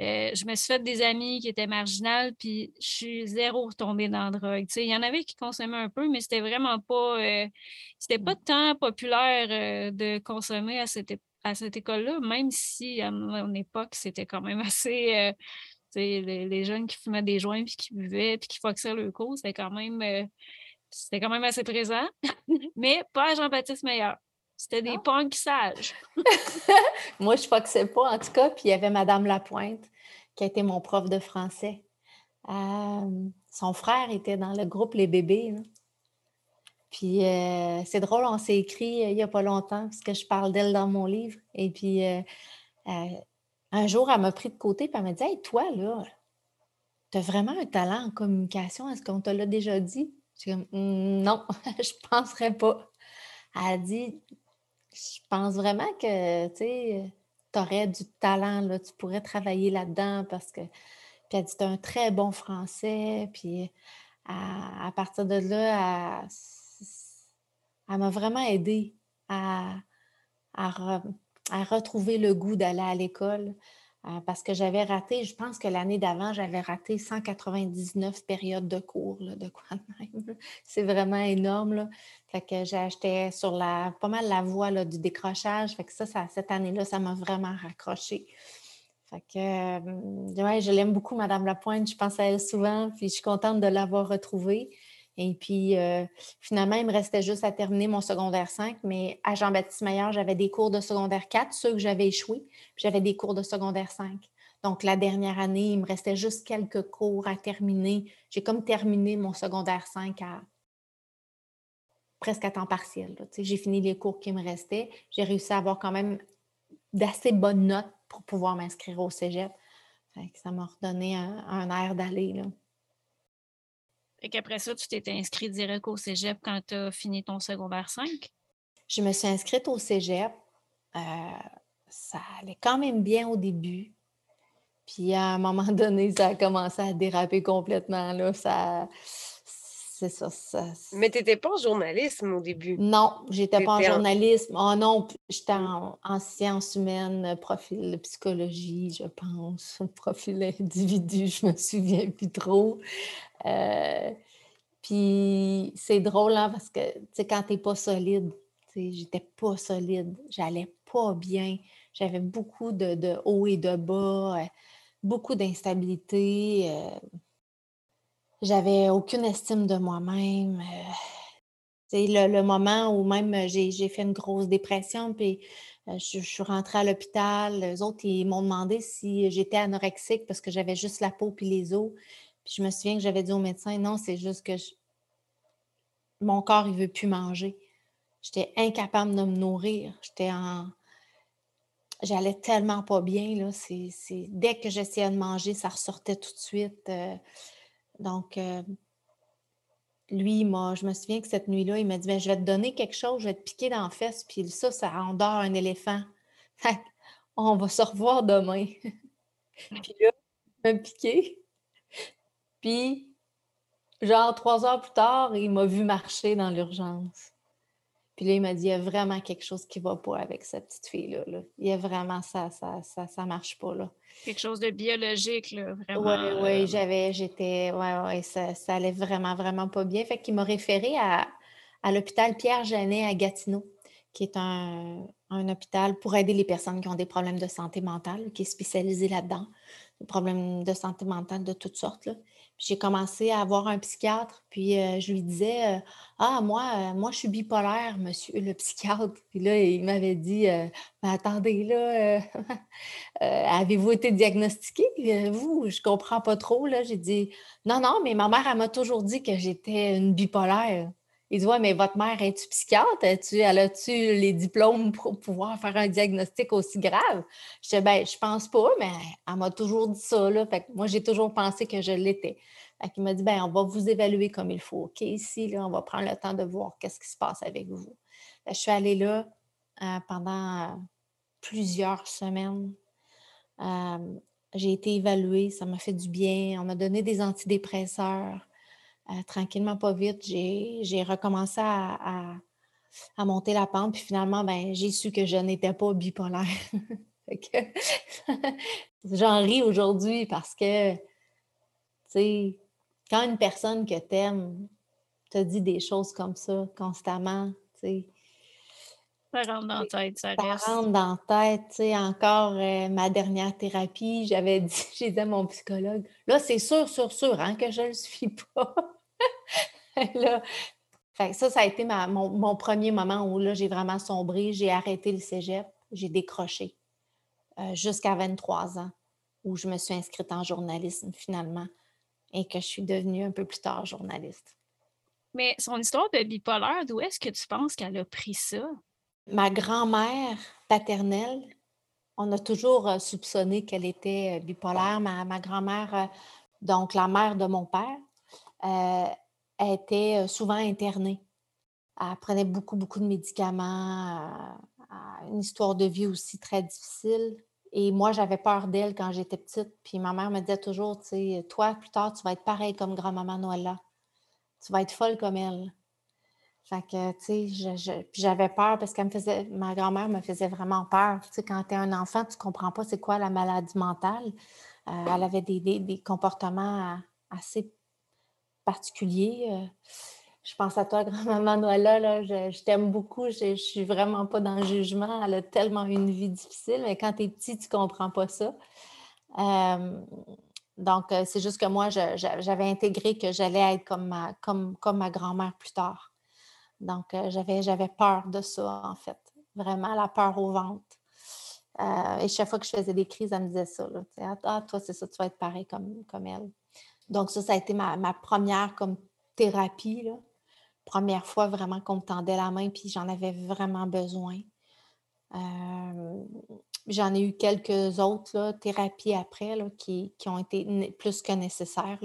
Speaker 1: Euh, je me suis fait des amis qui étaient marginales, puis je suis zéro retombée dans la drogue. il y en avait qui consommaient un peu, mais c'était vraiment pas... Euh, c'était pas tant populaire euh, de consommer à cette, à cette école-là, même si à mon époque, c'était quand même assez... Les, les, jeunes qui fumaient des joints, puis qui buvaient, puis qui foxaient le cours, c'était quand même... c'était quand même assez présent, [laughs] mais pas Jean-Baptiste Meilleur. C'était des ah. punks sages. [laughs]
Speaker 2: Moi, je ne sais pas, en tout cas. Puis il y avait Madame Lapointe, qui a été mon prof de français. son frère était dans le groupe Les Bébés. Puis euh, c'est drôle, on s'est écrit euh, il n'y a pas longtemps, parce que je parle d'elle dans mon livre. Et puis euh, un jour, elle m'a pris de côté, puis elle m'a dit Hey, toi, là, tu as vraiment un talent en communication, est-ce qu'on te l'a déjà dit? Dit «Hum, Non, [laughs] je ne penserais pas. Elle a dit je pense vraiment que tu aurais du talent, là, tu pourrais travailler là-dedans parce que. Puis elle dit, tu un très bon français. Puis à, partir de là, elle, m'a vraiment aidée à, retrouver le goût d'aller à l'école. Euh, parce que j'avais raté, je pense que l'année d'avant, j'avais raté 199 périodes de cours, de quoi même. [laughs] C'est vraiment énorme. Là. Fait que j'ai acheté sur la, pas mal la voie là, du décrochage. Fait que ça, cette année-là, ça m'a vraiment raccroché. Fait que, euh, je l'aime beaucoup, Madame Lapointe. Je pense à elle souvent, puis je suis contente de l'avoir retrouvée. Et puis, euh, finalement, il me restait juste à terminer mon secondaire 5, mais à Jean-Baptiste Maillard, j'avais des cours de secondaire 4, ceux que j'avais échoués, j'avais des cours de secondaire 5. Donc, la dernière année, il me restait juste quelques cours à terminer. J'ai comme terminé mon secondaire 5 à presque à temps partiel. J'ai fini les cours qui me restaient. J'ai réussi à avoir quand même d'assez bonnes notes pour pouvoir m'inscrire au cégep. ça m'a redonné un, un air d'aller.
Speaker 1: Et qu'après ça, tu t'es inscrit direct au cégep quand tu as fini ton secondaire 5?
Speaker 2: Je me suis inscrite au cégep. Euh, ça allait quand même bien au début. Puis à un moment [laughs] donné, ça a commencé à déraper complètement. Là. Ça, c'est ça,
Speaker 3: Mais tu n'étais pas en journalisme au début?
Speaker 2: Non, j'étais pas en journalisme. Oh non, j'étais en, sciences humaines, profil psychologie, je pense, [laughs] profil individu, je me souviens plus trop. Euh, puis c'est drôle hein, parce que tu sais, quand tu n'es pas solide, j'étais pas solide, j'allais pas bien, j'avais beaucoup de, hauts et de bas, euh, beaucoup d'instabilité. Euh, j'avais aucune estime de moi-même. C'est le, moment où même j'ai fait une grosse dépression, puis je, suis rentrée à l'hôpital. Les autres, ils m'ont demandé si j'étais anorexique parce que j'avais juste la peau puis les os. Puis je me souviens que j'avais dit au médecin, non, c'est juste que mon corps, il ne veut plus manger. J'étais incapable de me nourrir. J'étais en. J'allais tellement pas bien. Là. Dès que j'essayais de manger, ça ressortait tout de suite. Euh. donc, euh, lui, moi, je me souviens que cette nuit-là, il m'a dit ben, Je vais te donner quelque chose, je vais te piquer dans la fesse, puis ça, ça endort un éléphant. [laughs] On va se revoir demain. [laughs] puis là, il m'a piqué. Puis, genre, trois heures plus tard, il m'a vu marcher dans l'urgence. Puis là, il m'a dit, il y a vraiment quelque chose qui ne va pas avec cette petite fille-là. Il y a vraiment ça, ça, ça, ça marche pas, là.
Speaker 1: Quelque chose de biologique, là, vraiment.
Speaker 2: Oui, oui, euh, j'avais, j'étais, oui, oui, ça, ça, allait vraiment, vraiment pas bien. Fait qu'il m'a référé à, à l'hôpital Pierre-Janet à Gatineau, qui est un, un, hôpital pour aider les personnes qui ont des problèmes de santé mentale, qui est spécialisé là-dedans, des problèmes de santé mentale de toutes sortes, là j'ai commencé à avoir un psychiatre, puis euh, je lui disais Ah, moi, euh, moi, je suis bipolaire, monsieur le psychiatre. Puis là, il m'avait dit Mais attendez, là, [laughs] avez-vous été diagnostiqué? vous, je comprends pas trop. Là. J'ai dit Non, non, mais ma mère, elle m'a toujours dit que j'étais une bipolaire. Il dit Ouais, mais votre mère, est-tu psychiatre? -tu, elle a-tu les diplômes pour pouvoir faire un diagnostic aussi grave? Je disais Ben, je pense pas, mais elle m'a toujours dit ça. Là. Fait moi, j'ai toujours pensé que je l'étais. Il m'a dit ben, on va vous évaluer comme il faut. OK, ici, là, on va prendre le temps de voir qu'est-ce qui se passe avec vous. je suis allée là euh, pendant plusieurs semaines. Euh, j'ai été évaluée, ça m'a fait du bien. On m'a donné des antidépresseurs. Euh, tranquillement, pas vite, j'ai recommencé à, monter la pente. Puis finalement, ben, j'ai su que je n'étais pas bipolaire. [laughs] [laughs] J'en ris aujourd'hui parce que, tu sais, quand une personne que tu aimes te dit des choses comme ça constamment, tu sais,
Speaker 1: ça rentre dans la tête, ça, reste.
Speaker 2: rentre dans la tête, tu sais, encore euh, ma dernière thérapie, j'avais dit, [laughs] j'ai dit à mon psychologue, là, c'est sûr, sûr, sûr, hein, que je ne le suis pas. [laughs] là, ça, ça a été mon, premier moment où là, j'ai vraiment sombré, j'ai arrêté le cégep, j'ai décroché euh, jusqu'à 23 ans, où je me suis inscrite en journalisme finalement et que je suis devenue un peu plus tard journaliste.
Speaker 1: Mais son histoire de bipolaire, d'où est-ce que tu penses qu'elle a pris ça?
Speaker 2: Ma grand-mère paternelle, on a toujours soupçonné qu'elle était bipolaire. Ma, grand-mère, donc la mère de mon père, était souvent internée. Elle prenait beaucoup, beaucoup de médicaments, une histoire de vie aussi très difficile. Et moi, j'avais peur d'elle quand j'étais petite. Puis ma mère me disait toujours, toi, plus tard, tu vas être pareil comme grand-maman Noëlla. Tu vas être folle comme elle. Fait que, tu sais, j'avais peur parce qu'elle me faisait, ma grand-mère me faisait vraiment peur. Tu sais, quand tu es un enfant, tu comprends pas c'est quoi la maladie mentale. Euh, elle avait des, comportements assez particuliers. Euh, je pense à toi, [laughs] grand-maman Noëlla, là, je, t'aime beaucoup, je, ne suis vraiment pas dans le jugement. Elle a tellement une vie difficile, mais quand tu es petit, tu comprends pas ça. donc, euh, c'est juste que moi, j'avais intégré que j'allais être comme ma, comme ma grand-mère plus tard. Donc, euh, j'avais, j'avais peur de ça, en fait. Vraiment, la peur au ventre. Euh, et chaque fois que je faisais des crises, elle me disait ça. Là, ah, toi, c'est ça, tu vas être pareil comme, comme elle. Donc, ça, ça a été ma, ma première comme thérapie. Là première fois vraiment qu'on me tendait la main, puis j'en avais vraiment besoin. j'en ai eu quelques autres thérapies après qui, ont été plus que nécessaires.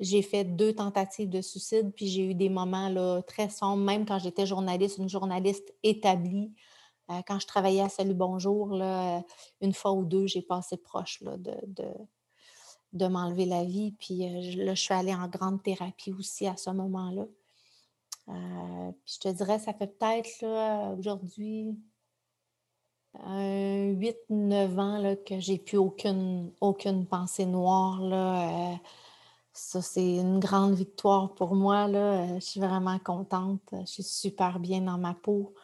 Speaker 2: J'ai fait deux tentatives de suicide, puis j'ai eu des moments là, très sombres, même quand j'étais journaliste, une journaliste établie. quand je travaillais à Salut Bonjour, là, une fois ou deux, j'ai passé proche là, de, de, m'enlever la vie. Puis là, je suis allée en grande thérapie aussi à ce moment-là. puis je te dirais, ça fait peut-être aujourd'hui 8-9 ans là, que j'ai plus aucune, aucune pensée noire. Là, ça, c'est une grande victoire pour moi. Là. Je suis vraiment contente. Je suis super bien dans ma peau.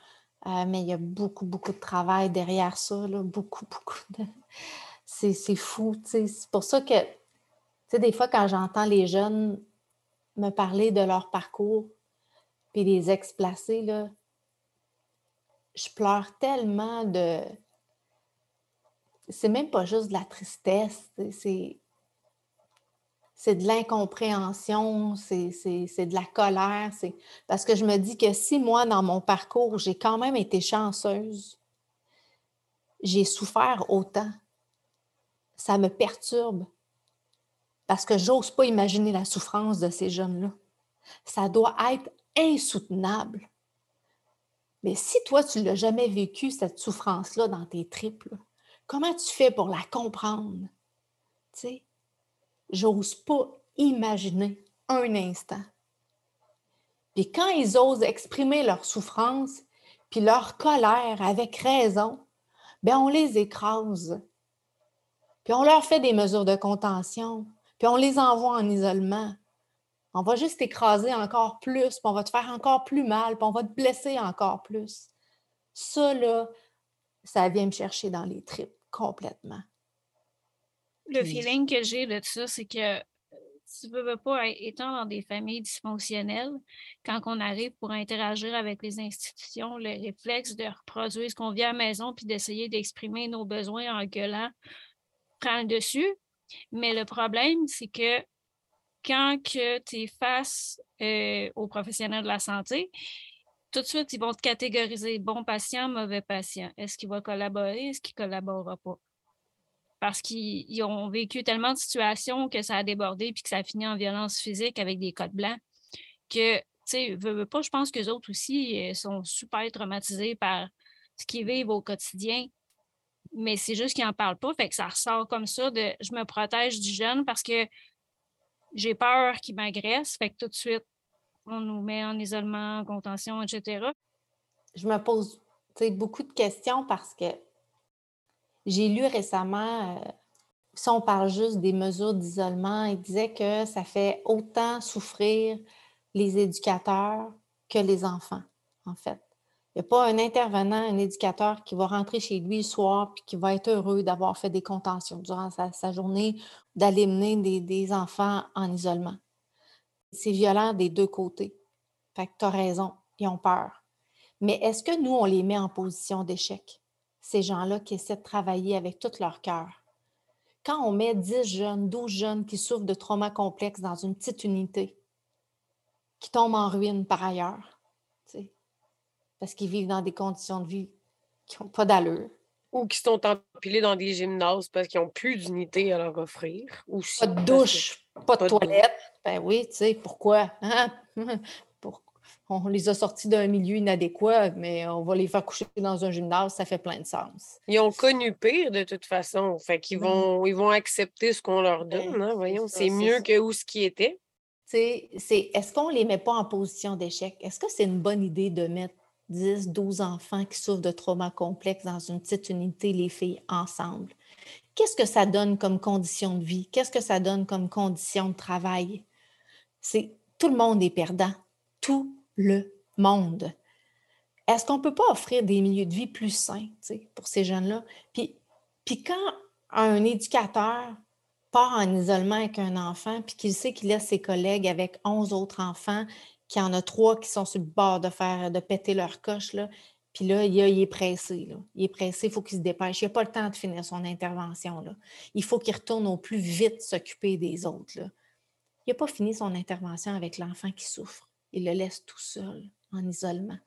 Speaker 2: Euh, mais il y a beaucoup, beaucoup de travail derrière ça. Là. Beaucoup, [laughs] beaucoup de. C'est, fou. C'est pour ça que, des fois, quand j'entends les jeunes me parler de leur parcours, puis les ex-placés, là, je pleure tellement de. C'est même pas juste de la tristesse. C'est c'est de l'incompréhension, c'est de la colère. Parce que je me dis que si moi, dans mon parcours, j'ai quand même été chanceuse, j'ai souffert autant, ça me perturbe. Parce que j'ose pas imaginer la souffrance de ces jeunes-là. Ça doit être insoutenable. Mais si toi, tu ne l'as jamais vécu, cette souffrance-là, dans tes tripes, comment tu fais pour la comprendre? Tu sais? J'ose pas imaginer un instant. Puis quand ils osent exprimer leur souffrance, puis leur colère avec raison, bien on les écrase. Puis on leur fait des mesures de contention, puis on les envoie en isolement. On va juste écraser encore plus, puis on va te faire encore plus mal, puis on va te blesser encore plus. Ça, là, ça vient me chercher dans les tripes complètement.
Speaker 1: Le feeling que j'ai de ça, c'est que tu ne veux pas, étant dans des familles dysfonctionnelles, quand on arrive pour interagir avec les institutions, le réflexe de reproduire ce qu'on vit à la maison puis d'essayer d'exprimer nos besoins en gueulant prend le dessus. Mais le problème, c'est que quand tu es face euh, aux professionnels de la santé, tout de suite, ils vont te catégoriser bon patient, mauvais patient. Est-ce qu'il va collaborer? Est-ce qu'il ne collaborera pas? Parce qu'ils ont vécu tellement de situations que ça a débordé puis que ça a fini en violence physique avec des codes blancs que, tu sais, pas, je pense qu'eux autres aussi euh, sont super traumatisés par ce qu'ils vivent au quotidien. Mais c'est juste qu'ils n'en parlent pas, fait que ça ressort comme ça de je me protège du jeune parce que j'ai peur qu'il m'agresse, fait que tout de suite, on nous met en isolement, en contention, etc.
Speaker 2: Je me pose beaucoup de questions parce que j'ai lu récemment, euh, si on parle juste des mesures d'isolement, il disait que ça fait autant souffrir les éducateurs que les enfants, en fait. Il n'y a pas un intervenant, un éducateur qui va rentrer chez lui le soir et qui va être heureux d'avoir fait des contentions durant sa, journée, d'aller mener des, enfants en isolement. C'est violent des deux côtés. Fait que tu as raison, ils ont peur. Mais est-ce que nous, on les met en position d'échec? Ces gens-là qui essaient de travailler avec tout leur cœur. Quand on met 10 jeunes, 12 jeunes qui souffrent de traumas complexes dans une petite unité, qui tombent en ruine par ailleurs, parce qu'ils vivent dans des conditions de vie qui n'ont pas d'allure.
Speaker 3: Ou qui sont empilés dans des gymnases parce qu'ils n'ont plus d'unité à leur offrir.
Speaker 2: Pas de douche, pas de toilette. Ben oui, tu sais, pourquoi? Hein? [laughs] on les a sortis d'un milieu inadéquat, mais on va les faire coucher dans un gymnase, ça fait plein de sens.
Speaker 3: Ils ont connu pire de toute façon. Fait qu'ils vont, ils vont accepter ce qu'on leur donne. Hein, voyons, c'est mieux que où ce qui était.
Speaker 2: C'est, est-ce qu'on ne les met pas en position d'échec? Est-ce que c'est une bonne idée de mettre 10, 12 enfants qui souffrent de traumas complexes dans une petite unité, les filles, ensemble? Qu'est-ce que ça donne comme condition de vie? Qu'est-ce que ça donne comme condition de travail? C'est tout le monde est perdant. Tout le monde. Est-ce qu'on ne peut pas offrir des milieux de vie plus sains pour ces jeunes-là? Puis, puis quand un éducateur part en isolement avec un enfant, puis qu'il sait qu'il laisse ses collègues avec 11 autres enfants, qu'il y en a trois qui sont sur le bord de faire, de péter leur coche, là, puis là, il, est pressé. Il est pressé, il faut qu'il se dépêche. Il n'a pas le temps de finir son intervention. Là. Il faut qu'il retourne au plus vite s'occuper des autres. Là. Il n'a pas fini son intervention avec l'enfant qui souffre il le laisse tout seul, en isolement.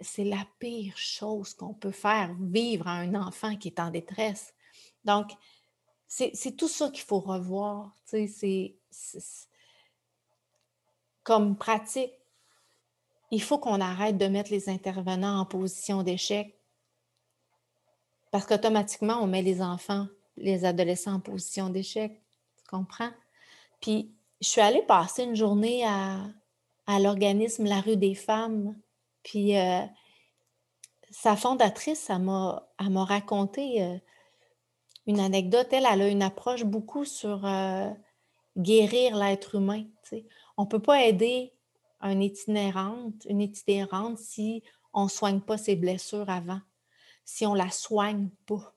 Speaker 2: C'est la pire chose qu'on peut faire, vivre à un enfant qui est en détresse. Donc, c'est tout ça qu'il faut revoir. C'est comme pratique. Il faut qu'on arrête de mettre les intervenants en position d'échec Parce qu'automatiquement, on met les enfants, les adolescents en position d'échec. Tu comprends? Puis, je suis allée passer une journée à, l'organisme La rue des femmes. Puis, euh, sa fondatrice, elle m'a raconté euh, une anecdote. Elle, elle a une approche beaucoup sur euh, guérir l'être humain. On ne peut pas aider un itinérante, une itinérante si on ne soigne pas ses blessures avant, si on ne la soigne pas.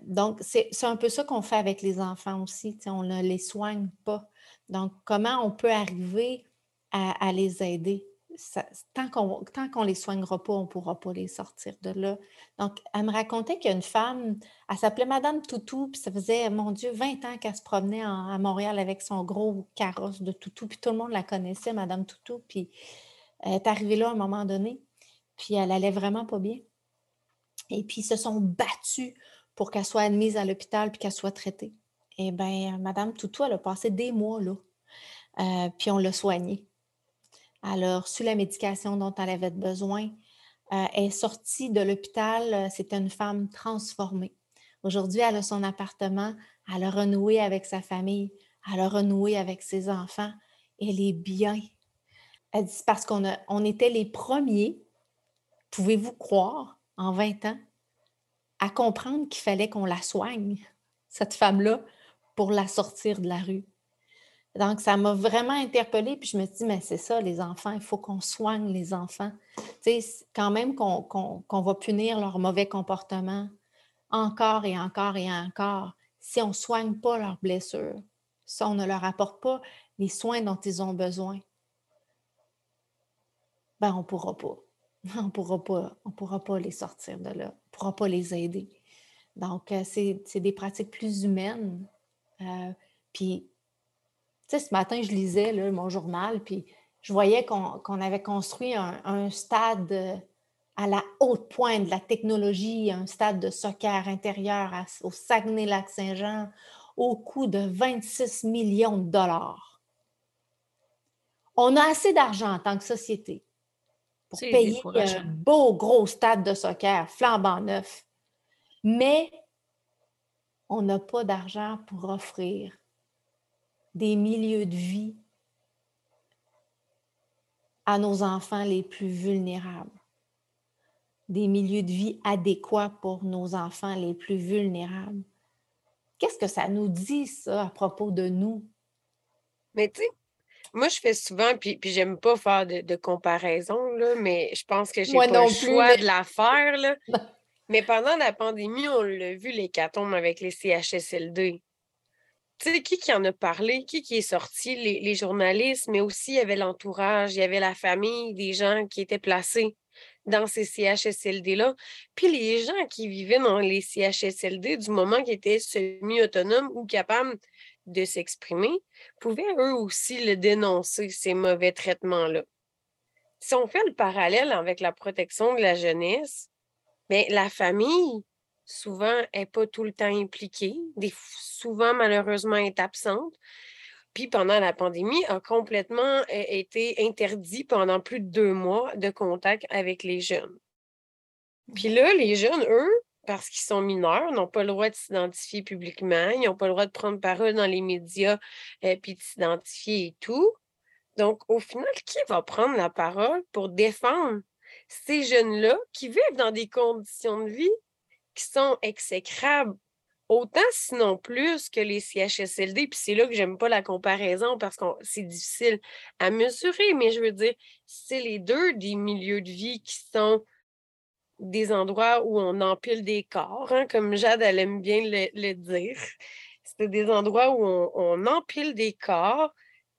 Speaker 2: Donc, c'est un peu ça qu'on fait avec les enfants aussi. On ne les soigne pas. Donc, comment on peut arriver à les aider? tant qu'on ne les soignera pas, on ne pourra pas les sortir de là. Donc, elle me racontait qu'il y a une femme, elle s'appelait Madame Toutou, puis ça faisait, mon Dieu, 20 ans qu'elle se promenait à Montréal avec son gros carrosse de Toutou, puis tout le monde la connaissait, Madame Toutou, puis elle est arrivée là à un moment donné, puis elle allait vraiment pas bien. Et puis, ils se sont battus pour qu'elle soit admise à l'hôpital puis qu'elle soit traitée. Eh bien, Madame Toutou, elle a passé des mois là, euh, puis on l'a soignée. Elle a la médication dont elle avait besoin. Euh, est sortie de l'hôpital. Euh, c'était une femme transformée. Aujourd'hui, elle a son appartement. Elle a renoué avec sa famille. Elle a renoué avec ses enfants. Elle est bien. Elle parce qu'on on était les premiers, pouvez-vous croire, en 20 ans, à comprendre qu'il fallait qu'on la soigne, cette femme-là, pour la sortir de la rue. Donc, ça m'a vraiment interpellée. Puis je me suis dit, mais c'est ça, les enfants, il faut qu'on soigne les enfants. Tu sais, quand même qu'on va punir leur mauvais comportement encore et encore et encore, si on ne soigne pas leurs blessures, si on ne leur apporte pas les soins dont ils ont besoin, ben on ne pourra pas. [laughs] On ne pourra pas, on pourra pas les sortir de là. On ne pourra pas les aider. Donc, euh, c'est des pratiques plus humaines. Euh, puis sais, ce matin, je lisais mon journal, puis je voyais qu'on avait construit un, stade euh, à la haute pointe de la technologie, un stade de soccer intérieur au Saguenay-Lac-Saint-Jean, au coût de 26 millions de dollars. On a assez d'argent en tant que société pour payer un beau gros stade de soccer flambant neuf, mais on n'a pas d'argent pour offrir des milieux de vie à nos enfants les plus vulnérables, des milieux de vie adéquats pour nos enfants les plus vulnérables. Qu'est-ce que ça nous dit, ça, à propos de nous?
Speaker 3: Mais tu sais, moi, je fais souvent, puis, puis j'aime pas faire de, comparaison, là, mais je pense que j'ai pas le choix de la faire. Là. [laughs] mais pendant la pandémie, on l'a vu, les catons avec les CHSLD tu qui qui en a parlé, qui qui est sorti, les, journalistes, mais aussi il y avait l'entourage, il y avait la famille, des gens qui étaient placés dans ces CHSLD-là. Puis les gens qui vivaient dans les CHSLD, du moment qu'ils étaient semi-autonomes ou capables de s'exprimer, pouvaient eux aussi le dénoncer, ces mauvais traitements-là. Si on fait le parallèle avec la protection de la jeunesse, bien, la famille, souvent n'est pas tout le temps impliquée, des, souvent malheureusement est absente. Puis pendant la pandémie, a complètement été interdit pendant plus de deux mois de contact avec les jeunes. Puis là, les jeunes, eux, parce qu'ils sont mineurs, n'ont pas le droit de s'identifier publiquement, ils n'ont pas le droit de prendre parole dans les médias et euh, puis de s'identifier et tout. Donc, au final, qui va prendre la parole pour défendre ces jeunes-là qui vivent dans des conditions de vie qui sont exécrables, autant sinon plus que les CHSLD. Puis c'est là que j'aime pas la comparaison parce que c'est difficile à mesurer, mais je veux dire, c'est les deux des milieux de vie qui sont des endroits où on empile des corps, hein, comme Jade, elle aime bien le, dire. C'est des endroits où on, on empile des corps,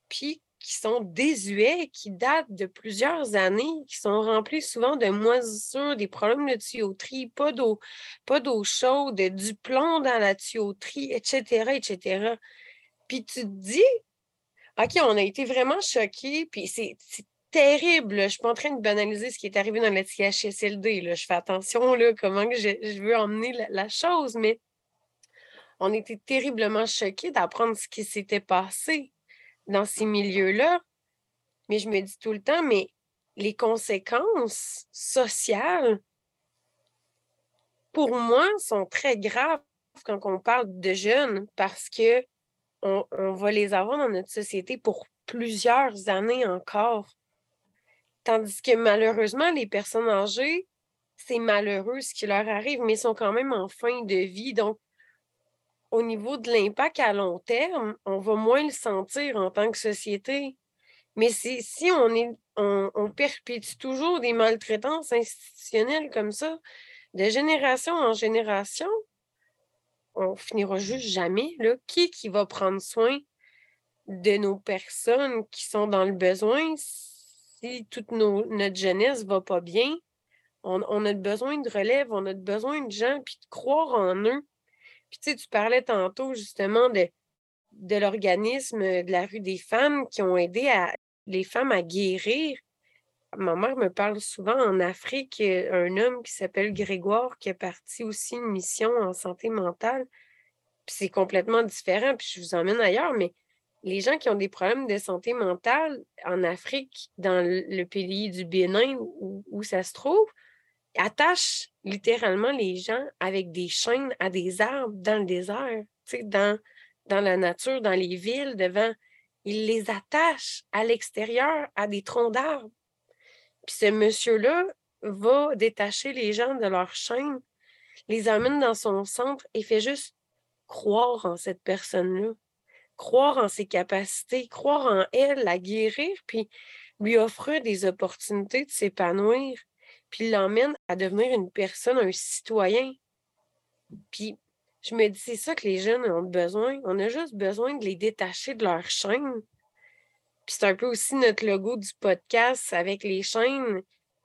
Speaker 3: puis qui sont désuets, qui datent de plusieurs années, qui sont remplis souvent de moisissures, des problèmes de tuyauterie, pas d'eau, pas d'eau chaude, du plomb dans la tuyauterie, etc., etc. Puis tu te dis, OK, on a été vraiment choqués, puis c'est terrible. Je ne suis pas en train de banaliser ce qui est arrivé dans le CHSLD. Je fais attention comment je, veux emmener la, la, chose, mais on était terriblement choqués d'apprendre ce qui s'était passé dans ces milieux-là. Mais je me dis tout le temps, mais les conséquences sociales pour moi, sont très graves quand on parle de jeunes parce que on, va les avoir dans notre société pour plusieurs années encore. Tandis que malheureusement, les personnes âgées, c'est malheureux ce qui leur arrive, mais ils sont quand même en fin de vie. Donc, au niveau de l'impact à long terme, on va moins le sentir en tant que société. Mais si on, est, perpétue toujours des maltraitances institutionnelles comme ça, de génération en génération, on finira juste jamais. Là. Qui qui va prendre soin de nos personnes qui sont dans le besoin si toute notre jeunesse ne va pas bien? On, on, a besoin de relève, on a besoin de gens, puis de croire en eux. Puis tu sais, tu parlais tantôt justement de, de l'organisme de la rue des femmes qui ont aidé à, les femmes à guérir. Ma mère me parle souvent en Afrique, un homme qui s'appelle Grégoire qui a parti aussi une mission en santé mentale. Puis c'est complètement différent, puis je vous emmène ailleurs, mais les gens qui ont des problèmes de santé mentale en Afrique, dans le pays du Bénin où, où ça se trouve, attachent littéralement les gens avec des chaînes à des arbres dans le désert, dans, dans la nature, dans les villes, devant il les attache à l'extérieur à des troncs d'arbres. Puis ce monsieur-là va détacher les gens de leur chaîne, les amène dans son centre et fait juste croire en cette personne-là, croire en ses capacités, croire en elle, la guérir, puis lui offrir des opportunités de s'épanouir, puis l'emmène à devenir une personne, un citoyen. Puis je me dis, c'est ça que les jeunes ont besoin. On a juste besoin de les détacher de leur chaîne. Puis c'est un peu aussi notre logo du podcast avec les chaînes,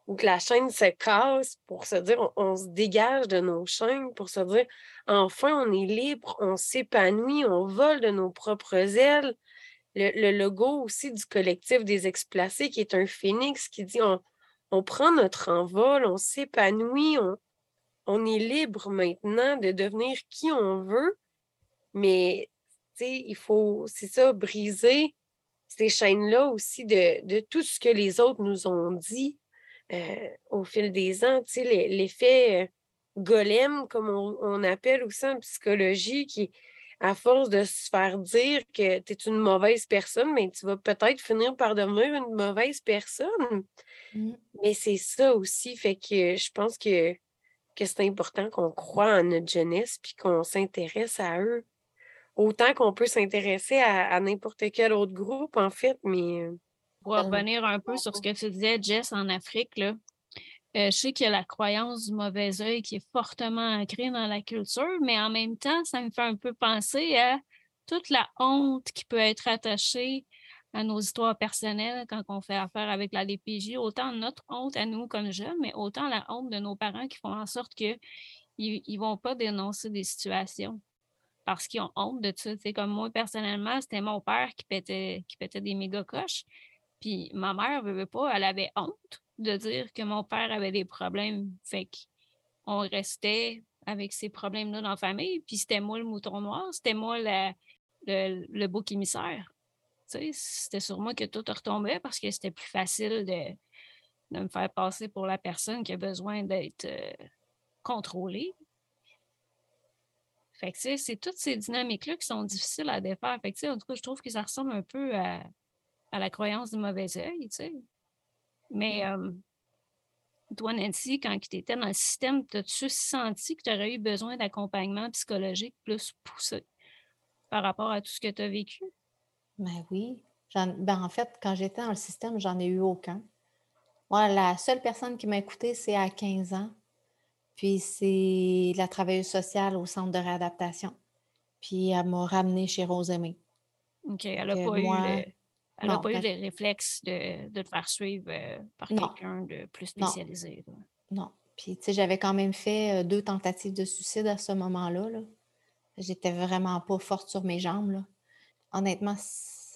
Speaker 3: où que la chaîne se casse pour se dire, on, se dégage de nos chaînes, pour se dire, enfin, on est libre, on s'épanouit, on vole de nos propres ailes. Le, le, logo aussi du collectif des explacés, qui est un phénix qui dit, on, on prend notre envol, on s'épanouit, on, on est libre maintenant de devenir qui on veut, mais il faut, c'est ça, briser ces chaînes-là aussi de, tout ce que les autres nous ont dit euh, au fil des ans. L'effet euh, golem, comme on, appelle aussi en psychologie, qui, à force de se faire dire que tu es une mauvaise personne, mais tu vas peut-être finir par devenir une mauvaise personne. Mmh. Mais c'est ça aussi, fait que je pense que que c'est important qu'on croit en notre jeunesse puis qu'on s'intéresse à eux. Autant qu'on peut s'intéresser à, n'importe quel autre groupe, en fait, mais. Euh,
Speaker 1: Pour revenir un peu sur ce que tu disais, Jess, en Afrique, là, euh, je sais qu'il y a la croyance du mauvais œil qui est fortement ancrée dans la culture, mais en même temps, ça me fait un peu penser à toute la honte qui peut être attachée à nos histoires personnelles quand on fait affaire avec la DPJ, autant notre honte à nous comme jeunes, mais autant la honte de nos parents qui font en sorte qu'ils ne vont pas dénoncer des situations parce qu'ils ont honte de ça. C'est comme moi, personnellement, c'était mon père qui pétait, qui des méga coches. Puis ma mère ne veut pas, elle avait honte de dire que mon père avait des problèmes. Fait qu'on restait avec ces problèmes-là dans la famille. Puis c'était moi le mouton noir, c'était moi le, le bouc émissaire. C'était sur moi que tout retombait parce que c'était plus facile de, me faire passer pour la personne qui a besoin d'être euh, contrôlée. Fait que, c'est toutes ces dynamiques-là qui sont difficiles à défaire. Fait que, en tout cas, je trouve que ça ressemble un peu à, la croyance du mauvais œil, Mais euh, toi, Nancy, quand tu étais dans le système, as-tu senti que tu aurais eu besoin d'accompagnement psychologique plus poussé par rapport à tout ce que tu as vécu?
Speaker 2: Ben oui. Ben en fait, quand j'étais dans le système, j'en ai eu aucun. Moi, la seule personne qui m'a écoutée, c'est à 15 ans. Puis c'est la travailleuse sociale au centre de réadaptation. Puis elle m'a ramenée chez Rosemée.
Speaker 1: OK. Elle n'a pas, eu, pas eu les réflexes de, de te faire suivre euh, par quelqu'un de plus spécialisé.
Speaker 2: Non. non. Puis, tu sais, j'avais quand même fait euh, deux tentatives de suicide à ce moment-là. -là, J'étais vraiment pas forte sur mes jambes. Là honnêtement,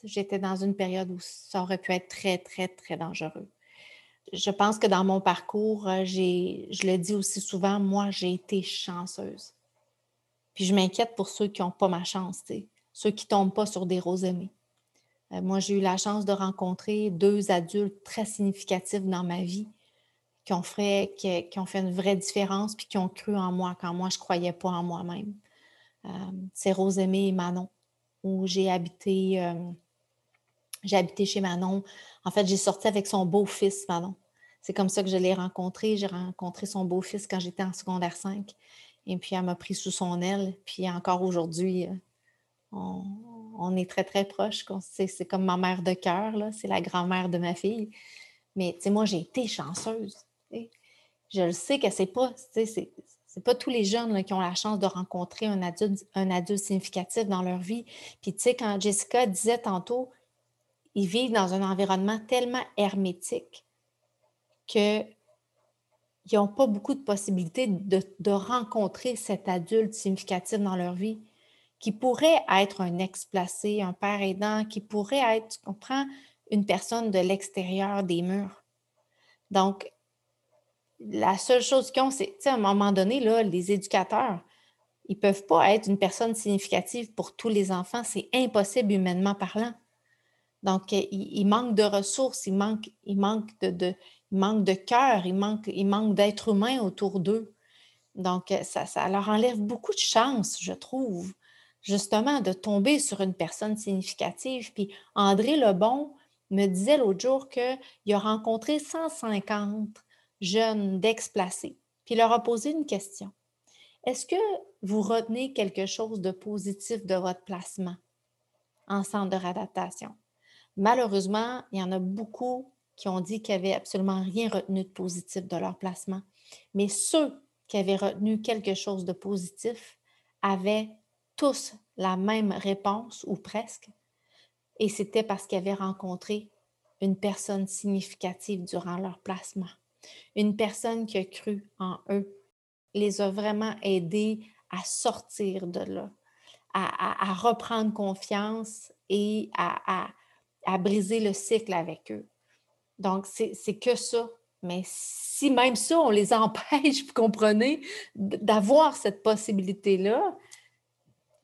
Speaker 2: j'étais dans une période où ça aurait pu être très, très, très dangereux. Je pense que dans mon parcours, euh, je le dis aussi souvent, moi, j'ai été chanceuse. Puis je m'inquiète pour ceux qui n'ont pas ma chance, ceux qui ne tombent pas sur des roses aimées. Euh, moi, j'ai eu la chance de rencontrer deux adultes très significatifs dans ma vie qui ont fait, qui, ont fait une vraie différence puis qui ont cru en moi quand moi, je ne croyais pas en moi-même. Euh, c'est Rosemée et Manon, où j'ai habité, euh, j'ai habité chez Manon. En fait, j'ai sorti avec son beau-fils, Manon. C'est comme ça que je l'ai rencontré. J'ai rencontré son beau-fils quand j'étais en secondaire 5. Et puis, elle m'a pris sous son aile. Puis encore aujourd'hui, euh, on, est très, très proches. C'est comme ma mère de cœur, c'est la grand-mère de ma fille. Mais tu sais, moi, j'ai été chanceuse. Je le sais que c'est pas, pas tous les jeunes qui ont la chance de rencontrer un adulte, un adulte significatif dans leur vie. Puis tu sais, quand Jessica disait tantôt, ils vivent dans un environnement tellement hermétique qu'ils n'ont pas beaucoup de possibilités de, de, rencontrer cet adulte significatif dans leur vie qui pourrait être un ex-placé, un père aidant, qui pourrait être, tu comprends, une personne de l'extérieur des murs. Donc, la seule chose qu'ils ont, c'est, à un moment donné, là, les éducateurs, ils ne peuvent pas être une personne significative pour tous les enfants. C'est impossible humainement parlant. Donc, il, il, manque de ressources, il manque, de, cœur, il manque, il manque d'être humain autour d'eux. Donc, ça, ça leur enlève beaucoup de chance, je trouve justement de tomber sur une personne significative. Puis André Lebon me disait l'autre jour qu'il a rencontré 150 jeunes d'ex-placés. Puis leur a posé une question. Est-ce que vous retenez quelque chose de positif de votre placement en centre de réadaptation? Malheureusement, il y en a beaucoup qui ont dit qu'ils n'avaient absolument rien retenu de positif de leur placement. Mais ceux qui avaient retenu quelque chose de positif avaient tous la même réponse ou presque. Et c'était parce qu'ils avaient rencontré une personne significative durant leur placement. Une personne qui a cru en eux, les a vraiment aidés à sortir de là, à, reprendre confiance et à, briser le cycle avec eux. Donc, c'est que ça. Mais si même ça, on les [laughs] empêche, vous comprenez, d'avoir cette possibilité-là,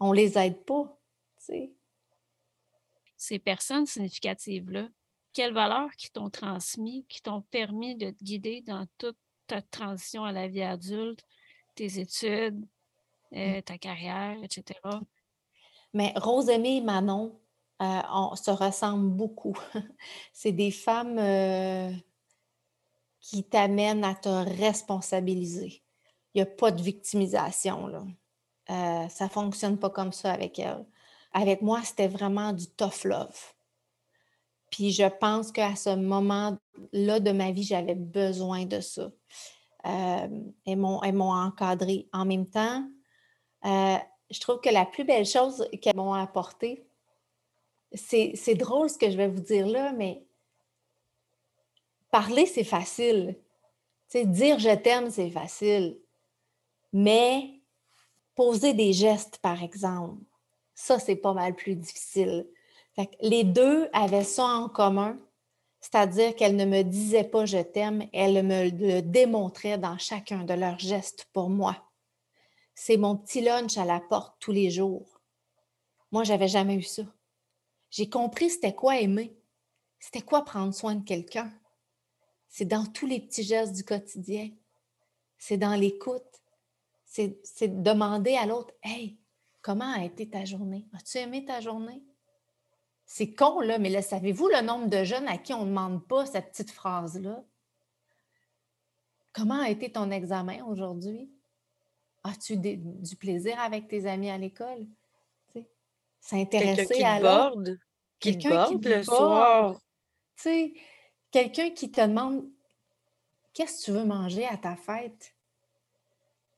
Speaker 2: on ne les aide pas.
Speaker 1: Ces personnes significatives-là, quelles valeurs qui t'ont transmis, qui t'ont permis de te guider dans toute ta transition à la vie adulte, tes études, euh, mmh. ta carrière, etc.
Speaker 2: Mais Rosemée et Manon, euh, on se ressemblent beaucoup. [laughs] C'est des femmes euh, qui t'amènent à te responsabiliser. Il n'y a pas de victimisation. Là. Ça ne fonctionne pas comme ça avec elle. Avec moi, c'était vraiment du tough love. Puis je pense qu'à ce moment-là de ma vie, j'avais besoin de ça. Euh, elles m'ont encadré. En même temps, euh, je trouve que la plus belle chose qu'elles m'ont apportée, c'est drôle ce que je vais vous dire là, mais parler, c'est facile. dire je t'aime, c'est facile. Mais Poser des gestes, par exemple, ça, c'est pas mal plus difficile. Les deux avaient ça en commun, c'est-à-dire qu'elles ne me disaient pas je t'aime, elles me le démontraient dans chacun de leurs gestes pour moi. C'est mon petit lunch à la porte tous les jours. Moi, j'avais jamais eu ça. J'ai compris c'était quoi aimer. C'était quoi prendre soin de quelqu'un. C'est dans tous les petits gestes du quotidien. C'est dans l'écoute c'est demander à l'autre Hey, comment a été ta journée? As-tu aimé ta journée? C'est con, là, mais là, savez-vous le nombre de jeunes à qui on ne demande pas cette petite phrase-là? Comment a été ton examen aujourd'hui? As-tu du plaisir avec tes amis à l'école?
Speaker 3: S'intéresser à l'autre? Quelqu'un qui te le soir.
Speaker 2: Quelqu'un qui te demande Qu'est-ce que tu veux manger à ta fête?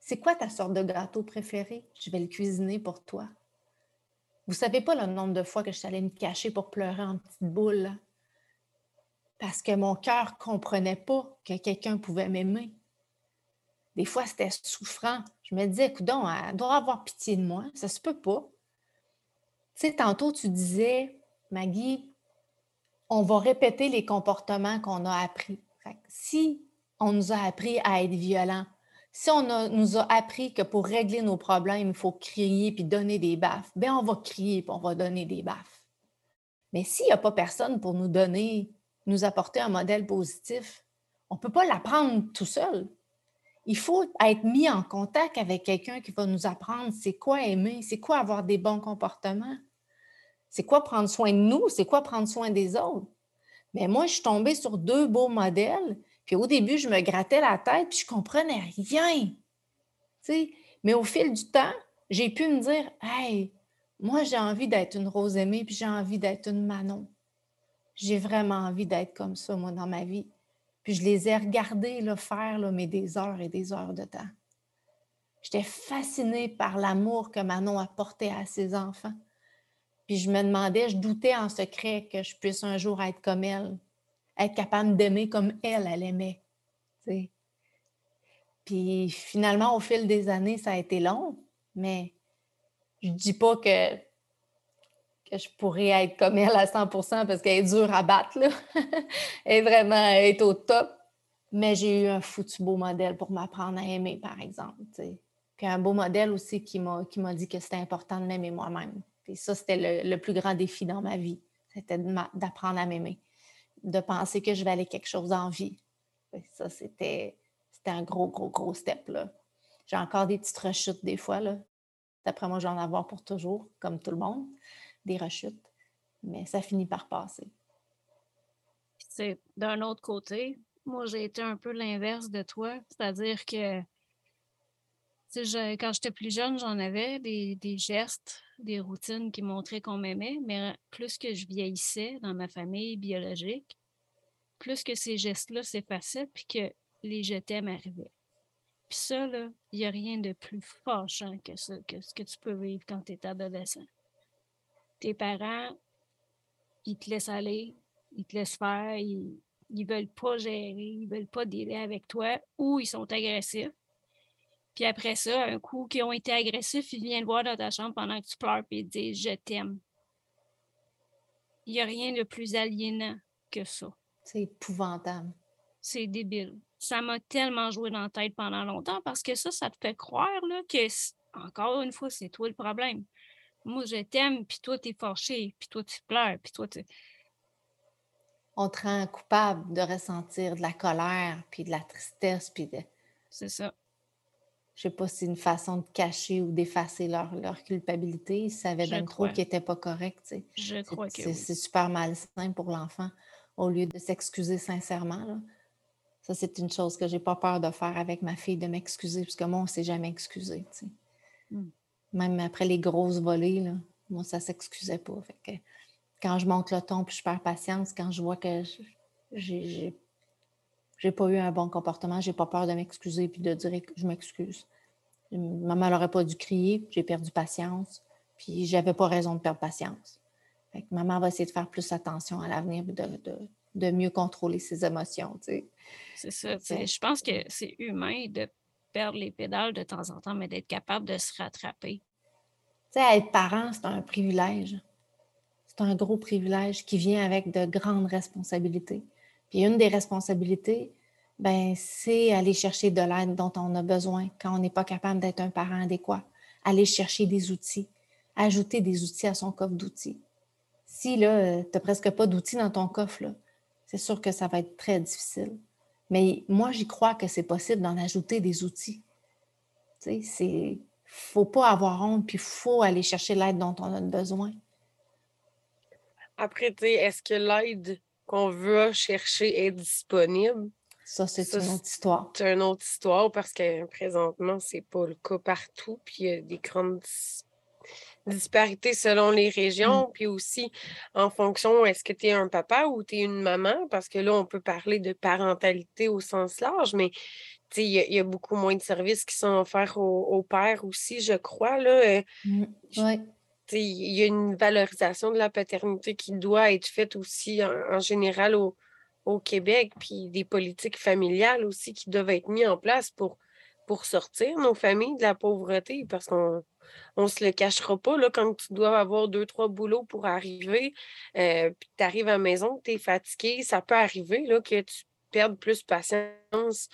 Speaker 2: C'est quoi ta sorte de gâteau préféré? Je vais le cuisiner pour toi. Vous savez pas le nombre de fois que je suis allée me cacher pour pleurer en petite boule. Parce que mon cœur comprenait pas que quelqu'un pouvait m'aimer. Des fois, c'était souffrant. Je me disais, écoute, elle doit avoir pitié de moi. Ça se peut pas. Tu tantôt, tu disais, Maggie, on va répéter les comportements qu'on a appris. si on nous a appris à être violent, si on nous a appris que pour régler nos problèmes, il faut crier puis donner des baffes, bien, on va crier puis on va donner des baffes. Mais s'il n'y a pas personne pour nous donner, nous apporter un modèle positif, on ne peut pas l'apprendre tout seul. Il faut être mis en contact avec quelqu'un qui va nous apprendre c'est quoi aimer, c'est quoi avoir des bons comportements, c'est quoi prendre soin de nous, c'est quoi prendre soin des autres. Mais moi, je suis tombée sur deux beaux modèles, puis au début, je me grattais la tête, puis je comprenais rien. Mais au fil du temps, j'ai pu me dire Hey, moi, j'ai envie d'être une Rose aimée, puis j'ai envie d'être une Manon. J'ai vraiment envie d'être comme ça, moi, dans ma vie. Puis je les ai regardés le faire, là, mais des heures et des heures de temps. J'étais fascinée par l'amour que Manon apportait à ses enfants. Puis je me demandais, je doutais en secret que je puisse un jour être comme elle, être capable d'aimer comme elle, elle aimait. Puis finalement, au fil des années, ça a été long, mais je dis pas que, que je pourrais être comme elle à 100% parce qu'elle est dure à battre. [laughs] Elle est vraiment est au top. Mais j'ai eu un foutu beau modèle pour m'apprendre à aimer, par exemple. Puis un beau modèle aussi qui m'a dit que c'était important de m'aimer moi-même. Puis ça, c'était le, plus grand défi dans ma vie. C'était d'apprendre à m'aimer, de penser que je valais quelque chose en vie. ça, c'était un gros, gros, gros step. J'ai encore des petites rechutes des fois. Là. D'après moi, je vais avoir pour toujours, comme tout le monde, des rechutes. Mais ça finit par passer.
Speaker 1: C'est d'un autre côté, moi, j'ai été un peu l'inverse de toi. C'est-à-dire que quand j'étais plus jeune, j'en avais des, gestes, des routines qui montraient qu'on m'aimait, mais plus que je vieillissais dans ma famille biologique, plus que ces gestes-là s'effaçaient, puis que les je t'aime arrivaient. Puis ça, il n'y a rien de plus fâchant que ça, que ce que tu peux vivre quand tu es adolescent. Tes parents, ils te laissent aller, ils te laissent faire, ils ne veulent pas gérer, ils ne veulent pas dealer avec toi ou ils sont agressifs. Puis après ça, un coup qu'ils ont été agressifs, ils viennent voir dans ta chambre pendant que tu pleures et ils disent Je t'aime. Il n'y a rien de plus aliénant que ça.
Speaker 2: C'est épouvantable.
Speaker 1: C'est débile ça m'a tellement joué dans la tête pendant longtemps parce que ça, ça te fait croire là, que, encore une fois, c'est toi le problème. Moi, je t'aime, puis toi, t'es fâché, puis toi, tu pleures, puis toi, tu...
Speaker 2: On te rend coupable de ressentir de la colère, puis de la tristesse, puis de...
Speaker 1: C'est ça.
Speaker 2: Je sais pas si c'est une façon de cacher ou d'effacer leur, leur culpabilité. Ils savaient d'un trop qui n'était pas correct. Tu sais.
Speaker 1: Je crois que
Speaker 2: C'est super malsain pour l'enfant au lieu de s'excuser sincèrement. Là. Ça, c'est une chose que j'ai pas peur de faire avec ma fille, de m'excuser, parce que moi, on ne s'est jamais excusé. Mmh. Même après les grosses volées, là, moi, ça ne s'excusait pas. quand je monte le ton puis je perds patience, quand je vois que j'ai n'ai pas eu un bon comportement, j'ai pas peur de m'excuser puis de dire que je m'excuse. Maman n'aurait pas dû crier, j'ai perdu patience, puis j'avais pas raison de perdre patience. maman va essayer de faire plus attention à l'avenir, de, de, de, mieux contrôler ses émotions.
Speaker 1: C'est ça. Je pense que c'est humain de perdre les pédales de temps en temps, mais d'être capable de se rattraper.
Speaker 2: Être parent, c'est un privilège. C'est un gros privilège qui vient avec de grandes responsabilités. Puis une des responsabilités, ben, c'est aller chercher de l'aide dont on a besoin quand on n'est pas capable d'être un parent adéquat. Aller chercher des outils, ajouter des outils à son coffre d'outils. Si là, tu n'as presque pas d'outils dans ton coffre, c'est sûr que ça va être très difficile. Mais moi, j'y crois que c'est possible d'en ajouter des outils. Tu sais, c'est faut pas avoir honte, puis il faut aller chercher l'aide dont on a besoin.
Speaker 3: Après, tu est-ce que l'aide qu'on veut chercher est disponible?
Speaker 2: Ça, c'est une autre histoire.
Speaker 3: C'est une autre histoire parce que présentement, c'est pas le cas partout. Puis il y a des grandes disparité selon les régions, puis aussi en fonction, est-ce que tu es un papa ou tu es une maman? Parce que là, on peut parler de parentalité au sens large, mais il y, a beaucoup moins de services qui sont offerts aux, pères aussi, je crois. Là. Euh,
Speaker 2: mmh.
Speaker 3: Il y a une valorisation de la paternité qui doit être faite aussi en, général au, au, Québec, puis des politiques familiales aussi qui doivent être mises en place pour, pour sortir nos familles de la pauvreté, parce qu'on on se le cachera pas, là, quand tu dois avoir deux, trois boulots pour arriver, euh, puis tu arrives à la maison, tu es fatigué, ça peut arriver là, que tu perdes plus patience,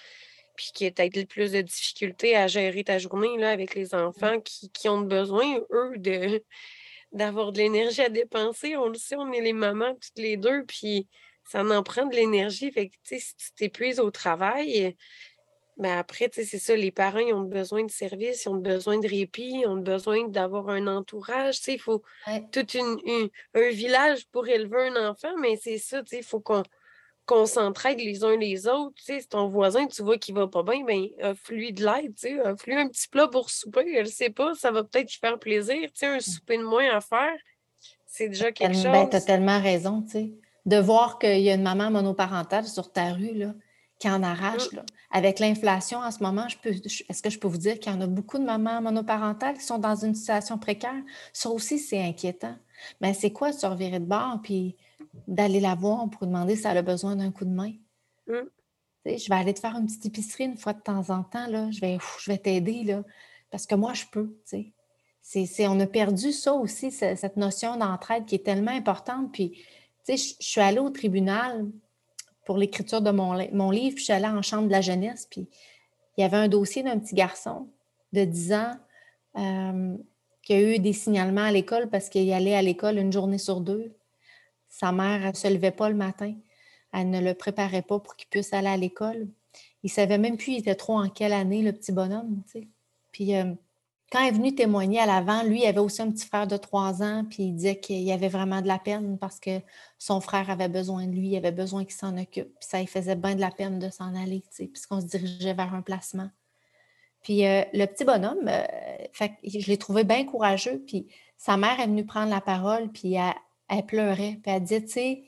Speaker 3: puis que tu aies plus de difficultés à gérer ta journée là, avec les mmh. enfants qui, ont besoin, eux, de [laughs] d'avoir de l'énergie à dépenser. On le sait, on est les mamans toutes les deux, puis ça en prend de l'énergie. Fait que, si tu t'épuises au travail, ben après, c'est ça, les parents, ils ont besoin de services, ils ont besoin de répit, ils ont besoin d'avoir un entourage. Il faut tout un village pour élever un enfant, mais c'est ça, il faut qu'on qu'on s'entraide les uns les autres. Tu sais, ton voisin, tu vois qu'il va pas bien, ben, offre-lui de l'aide, tu sais, offre-lui un petit plat pour souper, je sais pas, ça va peut-être lui faire plaisir, tu sais, un mmh. souper de moins à faire, c'est déjà quelque ben, chose.
Speaker 2: tu as tellement raison, tu sais. De voir qu'il y a une maman monoparentale sur ta rue, là, qui en arrache, mmh. là. Avec l'inflation en ce moment, je peux, est-ce que je peux vous dire qu'il y en a beaucoup de mamans monoparentales qui sont dans une situation précaire? Ça aussi, c'est inquiétant. Mais c'est quoi se revirer de bord, puis d'aller la voir pour demander si elle a besoin d'un coup de main? Mmh. Je vais aller te faire une petite épicerie une fois de temps en temps. Là. Je vais, je vais t'aider là, parce que moi, je peux. On a perdu ça aussi, cette notion d'entraide qui est tellement importante. Puis, je, je suis allée au tribunal pour l'écriture de mon, mon livre, puis je suis allée en chambre de la jeunesse, puis il y avait un dossier d'un petit garçon de 10 ans euh, qui a eu des signalements à l'école parce qu'il allait à l'école une journée sur deux. Sa mère, ne se levait pas le matin. Elle ne le préparait pas pour qu'il puisse aller à l'école. Il savait même plus, il était trop en quelle année, le petit bonhomme. Puis euh, quand il est venu témoigner à l'avant, lui, il avait aussi un petit frère de trois ans, puis il disait qu'il avait vraiment de la peine parce que son frère avait besoin de lui, il avait besoin qu'il s'en occupe. Puis ça lui faisait bien de la peine de s'en aller, puisqu'on se dirigeait vers un placement. Puis euh, le petit bonhomme, euh, je l'ai trouvé bien courageux. Puis sa mère est venue prendre la parole, puis elle, pleurait. Puis elle disait, tu sais,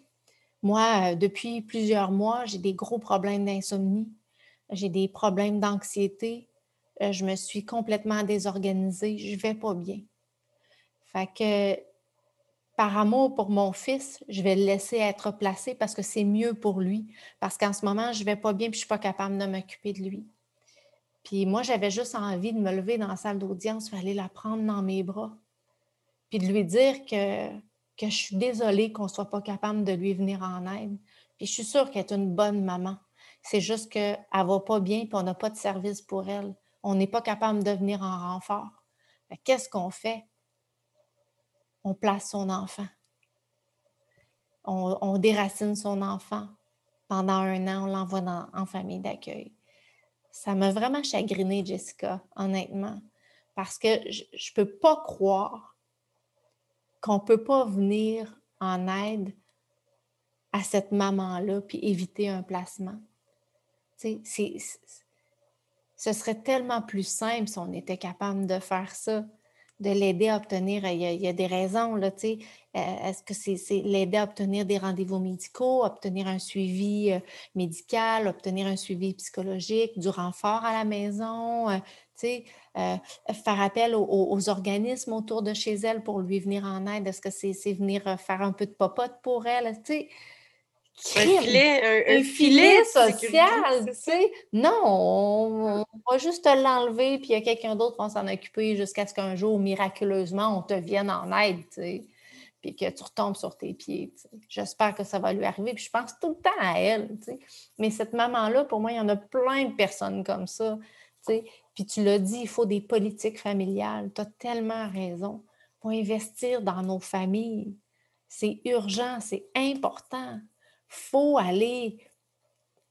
Speaker 2: moi, euh, depuis plusieurs mois, j'ai des gros problèmes d'insomnie, j'ai des problèmes d'anxiété, je me suis complètement désorganisée, je ne vais pas bien. Fait que par amour pour mon fils, je vais le laisser être placé parce que c'est mieux pour lui. Parce qu'en ce moment, je ne vais pas bien et je ne suis pas capable de m'occuper de lui. Puis moi, j'avais juste envie de me lever dans la salle d'audience, aller la prendre dans mes bras, puis de lui dire que je suis désolée qu'on ne soit pas capable de lui venir en aide. Puis je suis sûre qu'elle est une bonne maman. C'est juste qu'elle ne va pas bien et on n'a pas de service pour elle. On n'est pas capable de venir en renfort. Qu'est-ce qu'on fait? On place son enfant. On, déracine son enfant. Pendant un an, on l'envoie en famille d'accueil. Ça m'a vraiment chagrinée, Jessica, honnêtement, parce que je ne peux pas croire qu'on ne peut pas venir en aide à cette maman-là puis éviter un placement. ce serait tellement plus simple si on était capable de faire ça, de l'aider à obtenir, il y, a, des raisons, là, tu euh, est-ce que c'est l'aider à obtenir des rendez-vous médicaux, obtenir un suivi euh, médical, obtenir un suivi psychologique, du renfort à la maison, euh, euh, faire appel aux, organismes autour de chez elle pour lui venir en aide? Est-ce que c'est venir faire un peu de popote pour elle? Un
Speaker 3: filet,
Speaker 2: un, filet, social, tu sais. Non, on, va juste l'enlever, puis il y a quelqu'un d'autre qui va s'en occuper jusqu'à ce qu'un jour, miraculeusement, on te vienne en aide, tu sais, puis que tu retombes sur tes pieds, J'espère que ça va lui arriver, puis je pense tout le temps à elle, tu sais. Mais cette maman-là, pour moi, il y en a plein de personnes comme ça, tu sais. Puis tu l'as dit, il faut des politiques familiales. Tu as tellement raison. Il faut investir dans nos familles. C'est urgent, c'est important. Faut aller,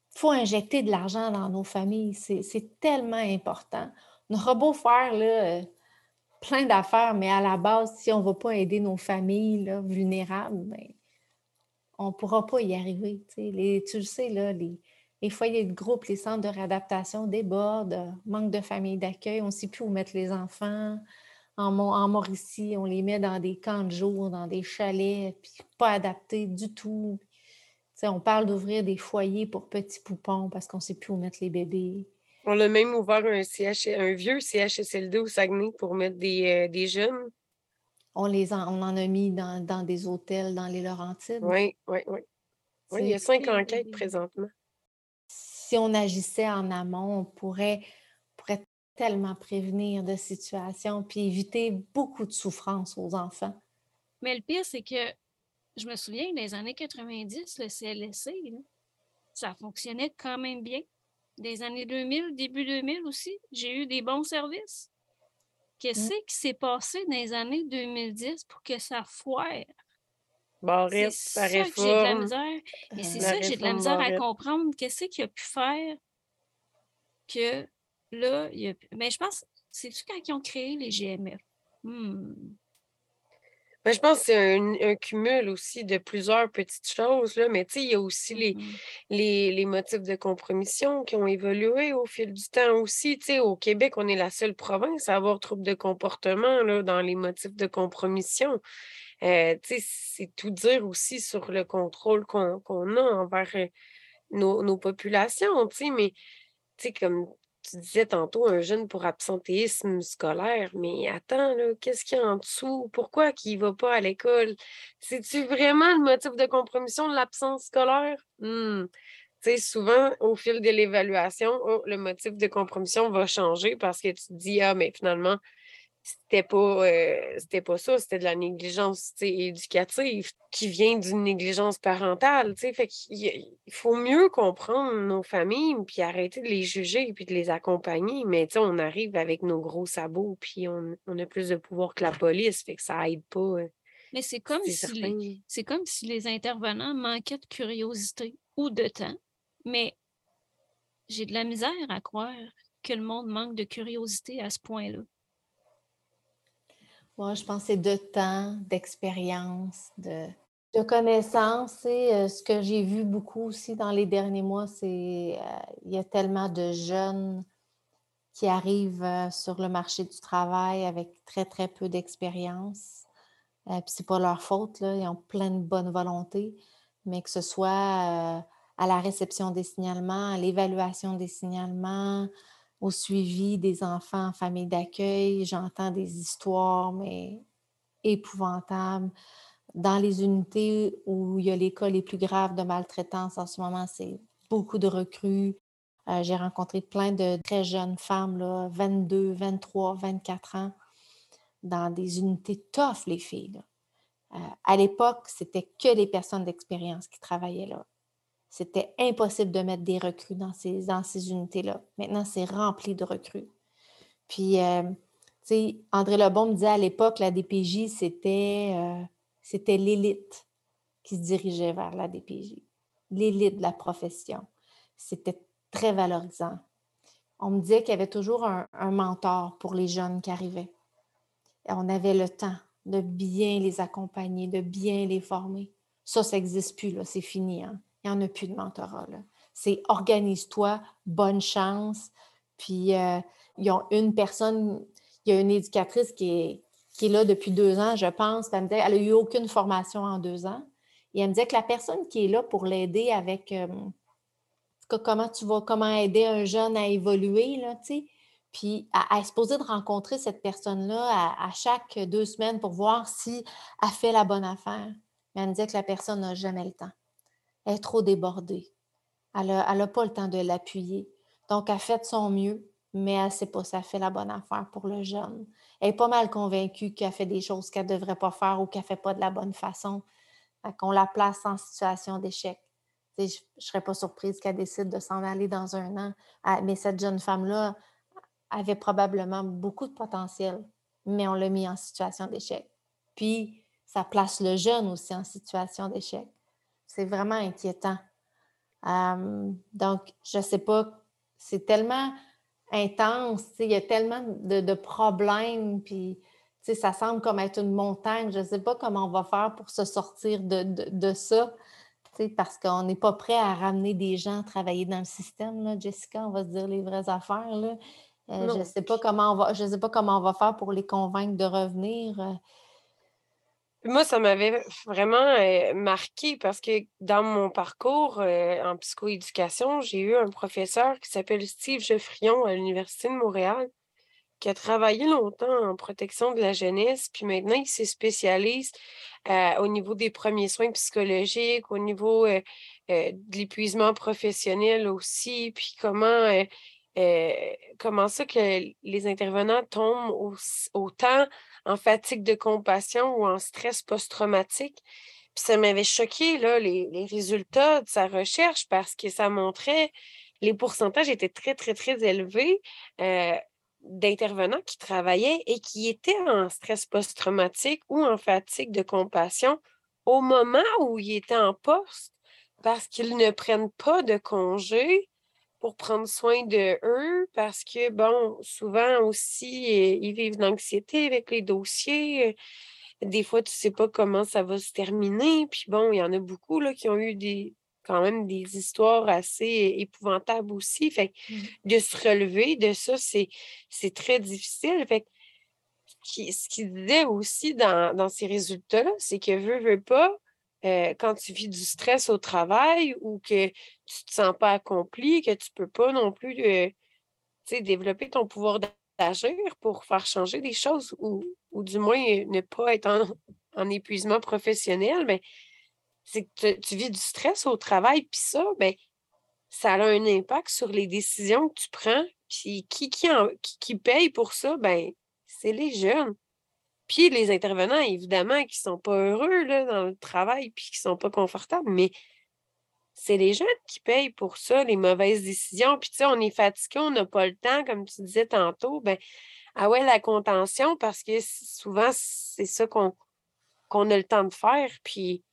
Speaker 2: faut injecter de l'argent dans nos familles. C'est tellement important. On aura beau faire là, plein d'affaires, mais à la base, si on ne va pas aider nos familles là, vulnérables, ben, on ne pourra pas y arriver. Tu le sais, là, les, les foyers de groupe, les centres de réadaptation débordent, manque de famille d'accueil, on ne sait plus où mettre les enfants. En, en Mauricie, on les met dans des camps de jour, dans des chalets, puis pas adaptés du tout. On parle d'ouvrir des foyers pour petits poupons parce qu'on ne sait plus où mettre les bébés.
Speaker 3: On a même ouvert un, un vieux CHSLD au Saguenay pour mettre des, euh, jeunes.
Speaker 2: On, les on en a mis dans, des hôtels dans les Laurentides.
Speaker 3: Oui, oui, oui. il y a cinq enquêtes présentement
Speaker 2: si on agissait en amont, on pourrait, pourrait tellement prévenir de situations puis éviter beaucoup de souffrance aux enfants.
Speaker 1: Mais le pire, c'est que je me souviens, dans les années 90, le CLSC, ça fonctionnait quand même bien. Des années 2000, début 2000 aussi, j'ai eu des bons services. Qu'est-ce mmh. qui s'est passé dans les années 2010 pour que ça foire? C'est ça que j'ai de la misère. Et c'est ça que j'ai de la misère à comprendre. Qu'est-ce qu'il a pu faire que là, il a... Mais je pense, c'est-tu quand ils ont créé les GMF? Hmm.
Speaker 3: Ben, je pense que c'est un, cumul aussi de plusieurs petites choses, là, mais il y a aussi les, mmh les, les, motifs de compromission qui ont évolué au fil du temps aussi. au Québec, on est la seule province à avoir trouble de comportement là, dans les motifs de compromission. Euh, c'est tout dire aussi sur le contrôle qu'on a envers euh, nos, nos populations, mais comme tu disais tantôt un jeune pour absentéisme scolaire, mais attends, qu'est-ce qu'il y a en dessous? Pourquoi qu'il ne va pas à l'école? C'est-tu vraiment le motif de compromission de l'absence scolaire? Hmm. souvent, au fil de l'évaluation, oh, le motif de compromission va changer parce que tu te dis, ah, mais finalement, c'était pas, euh, c'était pas ça, c'était de la négligence éducative qui vient d'une négligence parentale. Fait qu'il il faut mieux comprendre nos familles, puis arrêter de les juger, puis de les accompagner. Mais on arrive avec nos gros sabots, puis on, a plus de pouvoir que la police, fait que ça aide pas. Euh,
Speaker 1: Mais c'est comme, si les, c'est comme si les intervenants manquaient de curiosité ou de temps. Mais j'ai de la misère à croire que le monde manque de curiosité à ce point-là.
Speaker 2: Moi, je c'est de temps, d'expérience, de, de connaissances. Et euh, ce que j'ai vu beaucoup aussi dans les derniers mois, c'est euh, il y a tellement de jeunes qui arrivent euh, sur le marché du travail avec très, très peu d'expérience. puis c'est pas leur faute, ils ont plein de bonne volonté, mais que ce soit à la réception des signalements, à l'évaluation des signalements, au suivi des enfants en famille d'accueil. J'entends des histoires, mais épouvantables. Dans les unités où il y a les cas les plus graves de maltraitance en ce moment, c'est beaucoup de recrues. Euh, j'ai rencontré plein de très jeunes femmes, là, 22, 23, 24 ans, dans des unités tough, les filles. Euh, à l'époque, c'était que les personnes d'expérience qui travaillaient là. C'était impossible de mettre des recrues dans ces, dans ces unités-là. Maintenant, c'est rempli de recrues. Puis, euh, tu sais, André Lebon me disait à l'époque, la DPJ, c'était, euh, c'était l'élite qui se dirigeait vers la DPJ. L'élite de la profession. C'était très valorisant. On me disait qu'il y avait toujours un, un mentor pour les jeunes qui arrivaient. Et on avait le temps de bien les accompagner, de bien les former. Ça, ça n'existe plus, là, c'est fini. Hein? Il n'y en a plus de mentorat. C'est organise-toi, bonne chance. Puis, euh, ils ont une personne, il y a une éducatrice qui est, qui est là depuis deux ans, je pense. Elle me dit elle n'a eu aucune formation en deux ans. Et elle me disait que la personne qui est là pour l'aider avec euh, comment tu vas, comment aider un jeune à évoluer, là, puis à, à de rencontrer cette personne-là à, à, chaque deux semaines pour voir si elle fait la bonne affaire. Mais elle me disait que la personne n'a jamais le temps elle est trop débordée. Elle n'a pas le temps de l'appuyer. Donc, elle fait de son mieux, mais elle ne sait pas si elle fait la bonne affaire pour le jeune. Elle est pas mal convaincue qu'elle fait des choses qu'elle ne devrait pas faire ou qu'elle ne fait pas de la bonne façon. Qu'on la place en situation d'échec. Je ne serais pas surprise qu'elle décide de s'en aller dans un an. Ah, mais cette jeune femme-là avait probablement beaucoup de potentiel, mais on l'a mis en situation d'échec. Puis, ça place le jeune aussi en situation d'échec. C'est vraiment inquiétant. donc, je ne sais pas, c'est tellement intense, il y a tellement de, problèmes, puis ça semble comme être une montagne. Je ne sais pas comment on va faire pour se sortir de, ça, parce qu'on n'est pas prêt à ramener des gens travailler dans le système, là, Jessica, on va se dire les vraies affaires. Là. Euh, je ne sais pas comment on va, je sais pas comment on va faire pour les convaincre de revenir. Euh,
Speaker 3: moi, ça m'avait vraiment marqué parce que dans mon parcours en psychoéducation, j'ai eu un professeur qui s'appelle Steve Geoffrion à l'Université de Montréal, qui a travaillé longtemps en protection de la jeunesse, puis maintenant il se spécialise au niveau des premiers soins psychologiques, au niveau de l'épuisement professionnel aussi, puis comment comment ça que les intervenants tombent autant en fatigue de compassion ou en stress post-traumatique. Puis ça m'avait choqué, les, résultats de sa recherche parce que ça montrait, les pourcentages étaient très, très, très élevés euh, d'intervenants qui travaillaient et qui étaient en stress post-traumatique ou en fatigue de compassion au moment où ils étaient en poste, parce qu'ils ne prennent pas de congé pour prendre soin de eux, parce que, bon, souvent aussi, euh, ils vivent l'anxiété avec les dossiers. Des fois, tu ne sais pas comment ça va se terminer. Puis bon, il y en a beaucoup là, qui ont eu des, quand même des histoires assez épouvantables aussi. Fait mmh. de se relever de ça, c'est, c'est très difficile. Fait ce qu'il disait aussi dans, ces résultats-là, c'est que veut, veut pas, euh, quand tu vis du stress au travail ou que tu te sens pas accompli, que tu peux pas non plus euh, développer ton pouvoir d'agir pour faire changer des choses ou, ou du moins ne pas être en, en épuisement professionnel, mais c'est que tu vis du stress au travail, puis ça, ben, ça a un impact sur les décisions que tu prends. Puis qui, qui, qui, paye pour ça? Ben, c'est les jeunes. Puis les intervenants, évidemment, qui ne sont pas heureux là, dans le travail, puis qui ne sont pas confortables, mais c'est les jeunes qui payent pour ça, les mauvaises décisions. Puis tu sais, on est fatigué, on n'a pas le temps, comme tu disais tantôt. Ben, ah ouais, la contention, parce que souvent, c'est ça qu'on a le temps de faire. Puis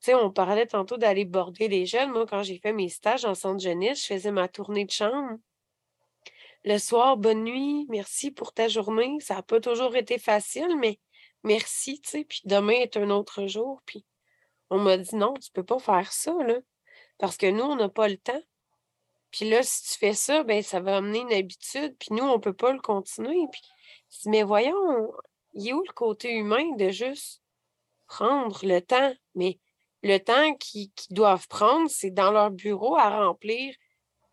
Speaker 3: sais, on parlait tantôt d'aller border les jeunes. Moi, quand j'ai fait mes stages en centre jeunesse, je faisais ma tournée de chambre. Le soir, bonne nuit, merci pour ta journée. Ça n'a pas toujours été facile, mais merci, tu sais. Puis demain est un autre jour. Puis on m'a dit non, tu ne peux pas faire ça, là. Parce que nous, on n'a pas le temps. Puis là, si tu fais ça, ben ça va amener une habitude. Puis nous, on ne peut pas le continuer. Puis, mais voyons, il est où le côté humain de juste prendre le temps? Mais le temps qu'ils doivent prendre, c'est dans leur bureau à remplir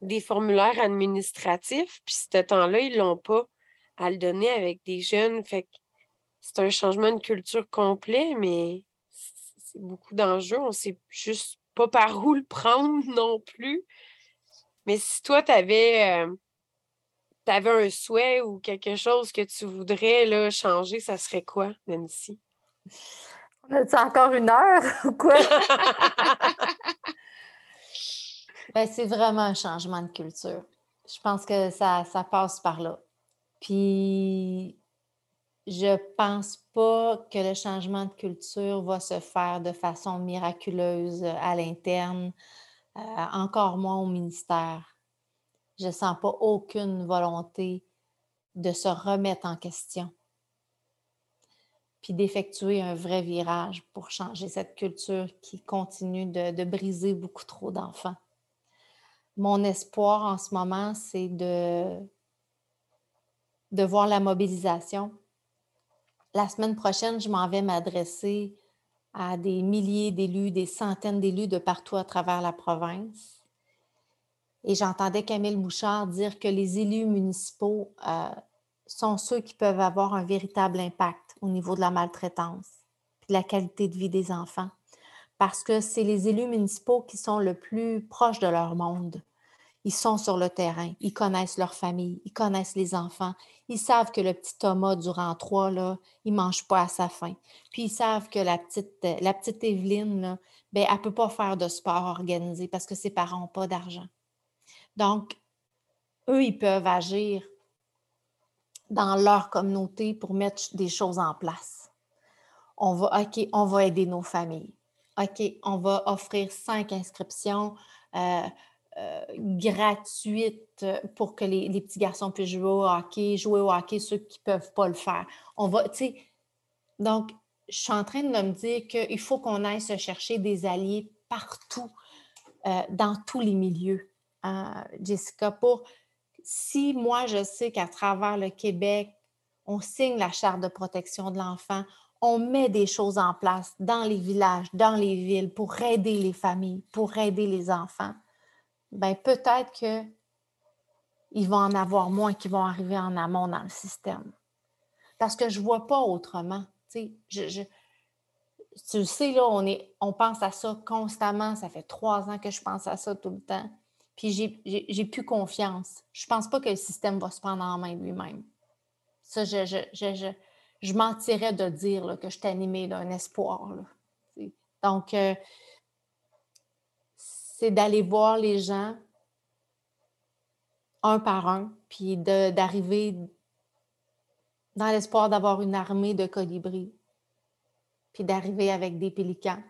Speaker 3: des formulaires administratifs, puis ce temps-là, ils ne l'ont pas à le donner avec des jeunes. Fait c'est un changement de culture complet, mais c'est beaucoup d'enjeux. On ne sait juste pas par où le prendre [laughs] non plus. Mais si toi, tu avais, euh, un souhait ou quelque chose que tu voudrais là, changer, ça serait quoi, Nancy?
Speaker 2: On a encore une heure [laughs] ou quoi? [laughs] ben, c'est vraiment un changement de culture. Je pense que ça, ça passe par là. Puis, je pense pas que le changement de culture va se faire de façon miraculeuse à l'interne, euh, encore moins au ministère. Je sens pas aucune volonté de se remettre en question puis d'effectuer un vrai virage pour changer cette culture qui continue de, briser beaucoup trop d'enfants. Mon espoir en ce moment, c'est de, de voir la mobilisation. La semaine prochaine, je m'en vais m'adresser à des milliers d'élus, des centaines d'élus de partout à travers la province. Et j'entendais Camille Bouchard dire que les élus municipaux euh, sont ceux qui peuvent avoir un véritable impact au niveau de la maltraitance et de la qualité de vie des enfants. Parce que c'est les élus municipaux qui sont le plus proches de leur monde. Ils sont sur le terrain, ils connaissent leur famille, ils connaissent les enfants, ils savent que le petit Thomas, durant trois, là, il ne mange pas à sa faim. Puis ils savent que la petite, la petite Evelyne, là, ben, elle ne peut pas faire de sport organisé parce que ses parents n'ont pas d'argent. Donc, eux, ils peuvent agir dans leur communauté pour mettre des choses en place. On va, OK, on va aider nos familles. OK, on va offrir cinq inscriptions euh, gratuites pour que les, petits garçons puissent jouer au hockey, jouer au hockey, ceux qui ne peuvent pas le faire. On va, tu sais, donc, je suis en train de me dire qu'il faut qu'on aille se chercher des alliés partout, euh, dans tous les milieux, hein, Jessica, pour si moi, je sais qu'à travers le Québec, on signe la charte de protection de l'enfant, on met des choses en place dans les villages, dans les villes pour aider les familles, pour aider les enfants, ben peut-être que il va en avoir moins qui vont arriver en amont dans le système. Parce que je ne vois pas autrement. Tu tu sais, là, on, est, on pense à ça constamment. Ça fait trois ans que je pense à ça tout le temps. Puis j'ai plus confiance. Je ne pense pas que le système va se prendre en main lui-même. Ça, je, je, je, je, mentirais de dire que je suis animée d'un espoir. Donc, euh, c'est d'aller voir les gens un par un, puis d'arriver dans l'espoir d'avoir une armée de colibris, puis d'arriver avec des pélicans,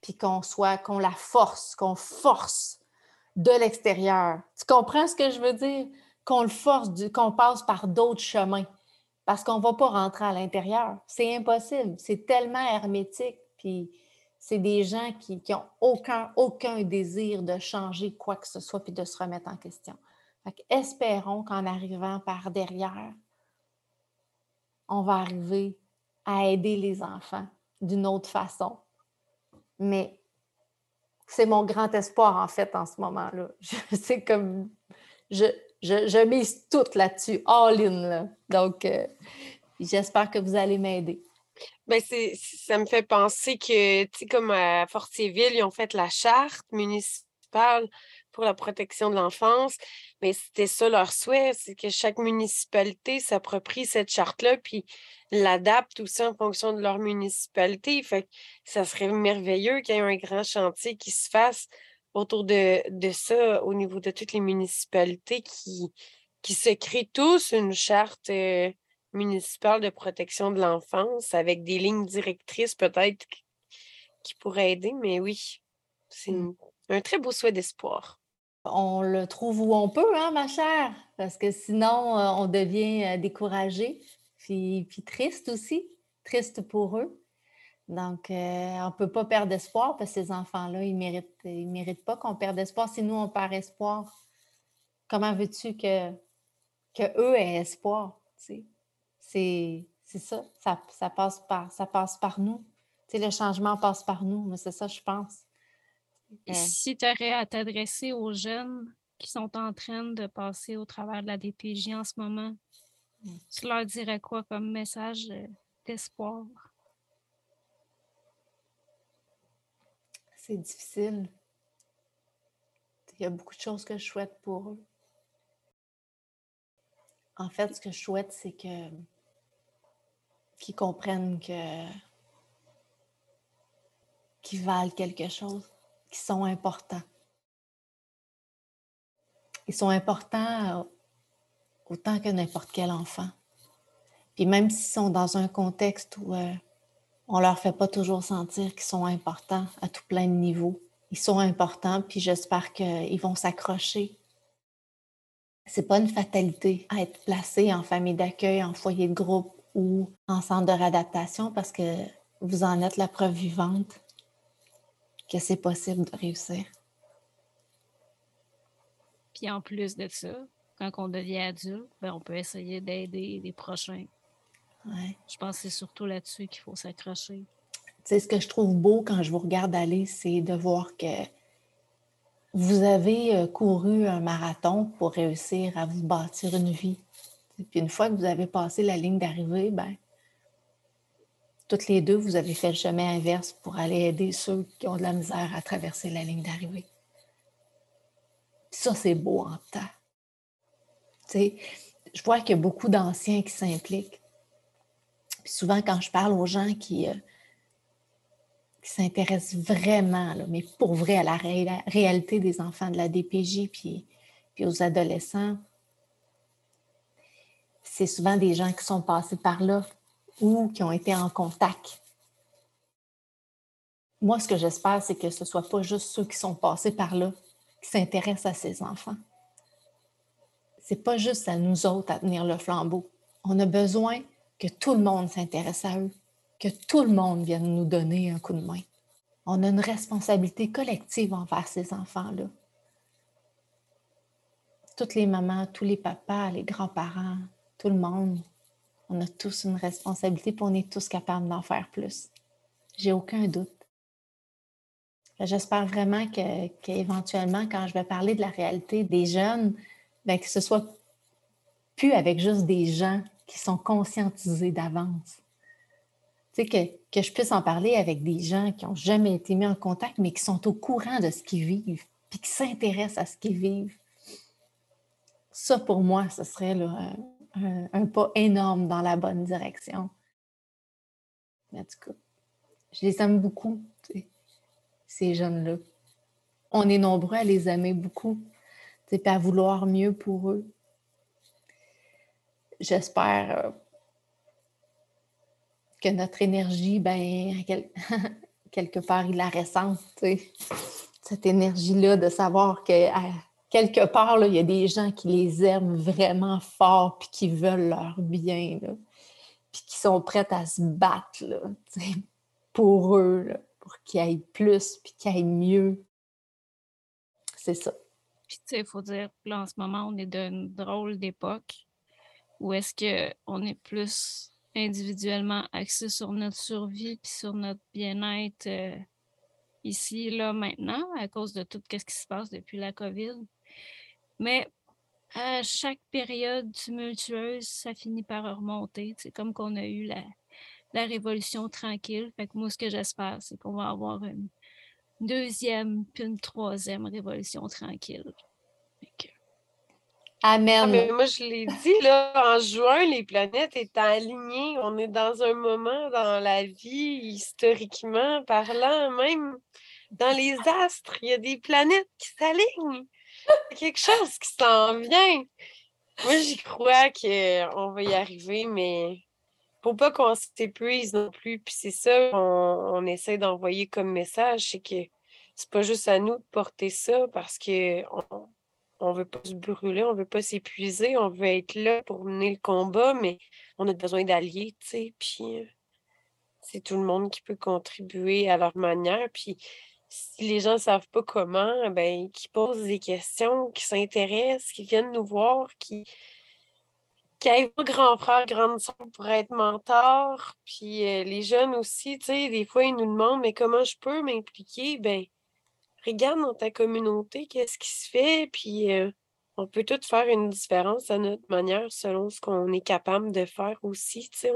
Speaker 2: puis qu'on soit, qu'on la force, qu'on force de l'extérieur. Tu comprends ce que je veux dire? Qu'on le force, qu'on passe par d'autres chemins. Parce qu'on ne va pas rentrer à l'intérieur. C'est impossible. C'est tellement hermétique. C'est des gens qui n'ont aucun, aucun désir de changer quoi que ce soit puis de se remettre en question. espérons qu'en arrivant par derrière, on va arriver à aider les enfants d'une autre façon. Mais c'est mon grand espoir, en fait, en ce moment-là. [laughs] C'est comme. Je, je, mise tout là-dessus, all in. Donc, euh, j'espère que vous allez m'aider.
Speaker 3: Ben c'est, ça me fait penser que, tu sais, comme à Fortierville, ils ont fait la charte municipale pour la protection de l'enfance, mais c'était ça leur souhait, c'est que chaque municipalité s'approprie cette charte-là, puis l'adapte aussi en fonction de leur municipalité. Fait ça serait merveilleux qu'il y ait un grand chantier qui se fasse autour de, de ça au niveau de toutes les municipalités qui, qui se créent tous une charte euh, municipale de protection de l'enfance avec des lignes directrices peut-être qui pourraient aider, mais oui, c'est mmh. un très beau souhait d'espoir.
Speaker 2: On le trouve où on peut, hein, ma chère, parce que sinon, euh, on devient euh, découragé, puis, puis triste aussi, triste pour eux. Donc, euh, on ne peut pas perdre espoir parce que ces enfants-là, ils ne méritent, ils méritent pas qu'on perde espoir. Si nous, on perd espoir, comment veux-tu que, que eux aient espoir? C'est, ça, ça, passe par, ça passe par nous. le changement passe par nous, mais c'est ça, je pense.
Speaker 1: Si tu aurais à t'adresser aux jeunes qui sont en train de passer au travers de la DPJ en ce moment, mmh. tu leur dirais quoi comme message euh, d'espoir?
Speaker 2: c'est difficile. Il y a beaucoup de choses que je souhaite pour eux. En fait, ce que je souhaite, c'est que qu'ils comprennent que qu'ils valent quelque chose, qu'ils sont importants. Ils sont importants autant que n'importe quel enfant. Puis même s'ils sont dans un contexte où euh, on leur fait pas toujours sentir qu'ils sont importants à tout plein de niveaux. Ils sont importants, puis j'espère qu'ils vont s'accrocher. C'est pas une fatalité à être placé en famille d'accueil, en foyer de groupe ou en centre de réadaptation parce que vous en êtes la preuve vivante que c'est possible de réussir?
Speaker 1: Puis en plus de ça, quand on devient adulte, ben, on peut essayer d'aider les prochains je pense que c'est surtout là-dessus qu'il faut s'accrocher.
Speaker 2: Tu ce que je trouve beau quand je vous regarde aller, c'est de voir que vous avez euh, couru un marathon pour réussir à vous bâtir une vie. Puis une fois que vous avez passé la ligne d'arrivée, ben, toutes les deux, vous avez fait le chemin inverse pour aller aider ceux qui ont de la misère à traverser la ligne d'arrivée. Ça, c'est beau en temps. Tu sais, je vois qu'il y a beaucoup d'anciens qui s'impliquent souvent, quand je parle aux gens qui, euh, s'intéressent vraiment, mais pour vrai, à la réalité des enfants de la DPJ puis, puis aux adolescents, c'est souvent des gens qui sont passés par là ou qui ont été en contact. Moi, ce que j'espère, c'est que ce ne soit pas juste ceux qui sont passés par là qui s'intéressent à ces enfants. Ce n'est pas juste à nous autres à tenir le flambeau. On a besoin que tout le monde s'intéresse à eux, que tout le monde vienne nous donner un coup de main. On a une responsabilité collective envers ces enfants-là. Toutes les mamans, tous les papas, les grands-parents, tout le monde, on a tous une responsabilité et on est tous capables d'en faire plus. J'ai aucun doute. J'espère vraiment qu'éventuellement, quand je vais parler de la réalité des jeunes, bien, que ce soit plus avec juste des gens qui sont conscientisés d'avance. Tu sais, que, que, je puisse en parler avec des gens qui n'ont jamais été mis en contact, mais qui sont au courant de ce qu'ils vivent, puis qui s'intéressent à ce qu'ils vivent. Ça, pour moi, ce serait un, pas énorme dans la bonne direction. En tout cas, je les aime beaucoup, ces jeunes-là. On est nombreux à les aimer beaucoup, puis à vouloir mieux pour eux j'espère euh, que notre énergie, ben, [laughs] quelque part il la ressent, cette énergie-là de savoir que quelque part, là, il y a des gens qui les aiment vraiment fort puis qui veulent leur bien, puis qui sont prêts à se battre [laughs] pour eux, pour qu'ils aillent plus puis qu'ils aillent mieux. C'est ça.
Speaker 1: Puis, tu sais, il faut dire, là, en ce moment, on est d'une drôle d'époque où est-ce qu'on est plus individuellement axé sur notre survie puis sur notre bien-être euh, ici, là, maintenant, à cause de tout ce qui se passe depuis la COVID. Mais à chaque période tumultueuse, ça finit par remonter. C'est comme qu'on a eu la, la révolution tranquille. Fait que moi, ce que j'espère, c'est qu'on va avoir une deuxième puis une troisième révolution tranquille.
Speaker 3: Ah, Amen. moi, je l'ai dit, là, en juin, les planètes étaient alignées. On est dans un moment dans la vie, historiquement parlant, même dans les astres, il y a des planètes qui s'alignent. [laughs] quelque chose qui s'en vient. Moi, j'y crois qu'on va y arriver, mais faut pas qu'on s'épuise non plus. Puis c'est ça qu'on on essaie d'envoyer comme message, c'est que c'est pas juste à nous de porter ça parce qu'on on veut pas se brûler, on veut pas s'épuiser, on veut être là pour mener le combat, mais on a besoin d'alliés, tu sais, puis c'est tout le monde qui peut contribuer à leur manière, puis si les gens ne savent pas comment, ben, qui posent des questions, qui s'intéressent, qui viennent nous voir, qui, qui aillent grand frère, grande soeur pour être mentor, puis les jeunes aussi, tu sais, des fois, ils nous demandent, mais comment je peux m'impliquer? Ben, regarde dans ta communauté qu'est-ce qui se fait, puis on peut tout faire une différence à notre manière selon ce qu'on est capable de faire aussi. Tu sais,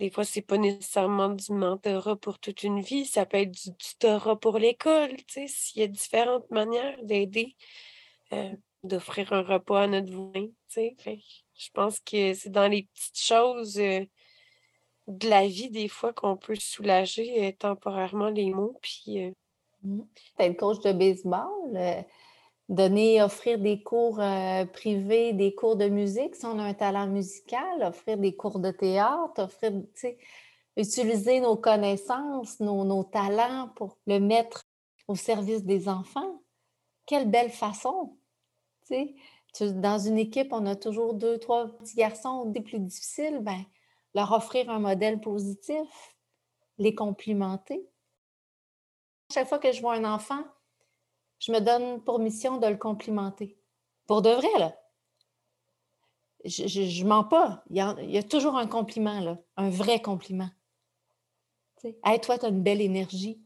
Speaker 3: Des fois, c'est pas nécessairement du mentorat pour toute une vie, ça peut être du tutorat pour l'école. Tu sais, S'il y a différentes manières d'aider, d'offrir un repas à notre voisin. Tu sais. je pense que c'est dans les petites choses de la vie, des fois, qu'on peut soulager temporairement les mots, puis
Speaker 2: Mmh. Être coach de baseball, euh, donner, offrir des cours euh, privés, des cours de musique si on a un talent musical, offrir des cours de théâtre, offrir, utiliser nos connaissances, nos, talents pour le mettre au service des enfants. Quelle belle façon! dans une équipe, on a toujours deux, trois petits garçons des plus difficiles, ben, leur offrir un modèle positif, les complimenter. Chaque fois que je vois un enfant, je me donne pour mission de le complimenter. Pour de vrai, là. Je, je, mens pas. Il y, a, toujours un compliment, là. Un vrai compliment. Tu hey, toi, tu as une belle énergie.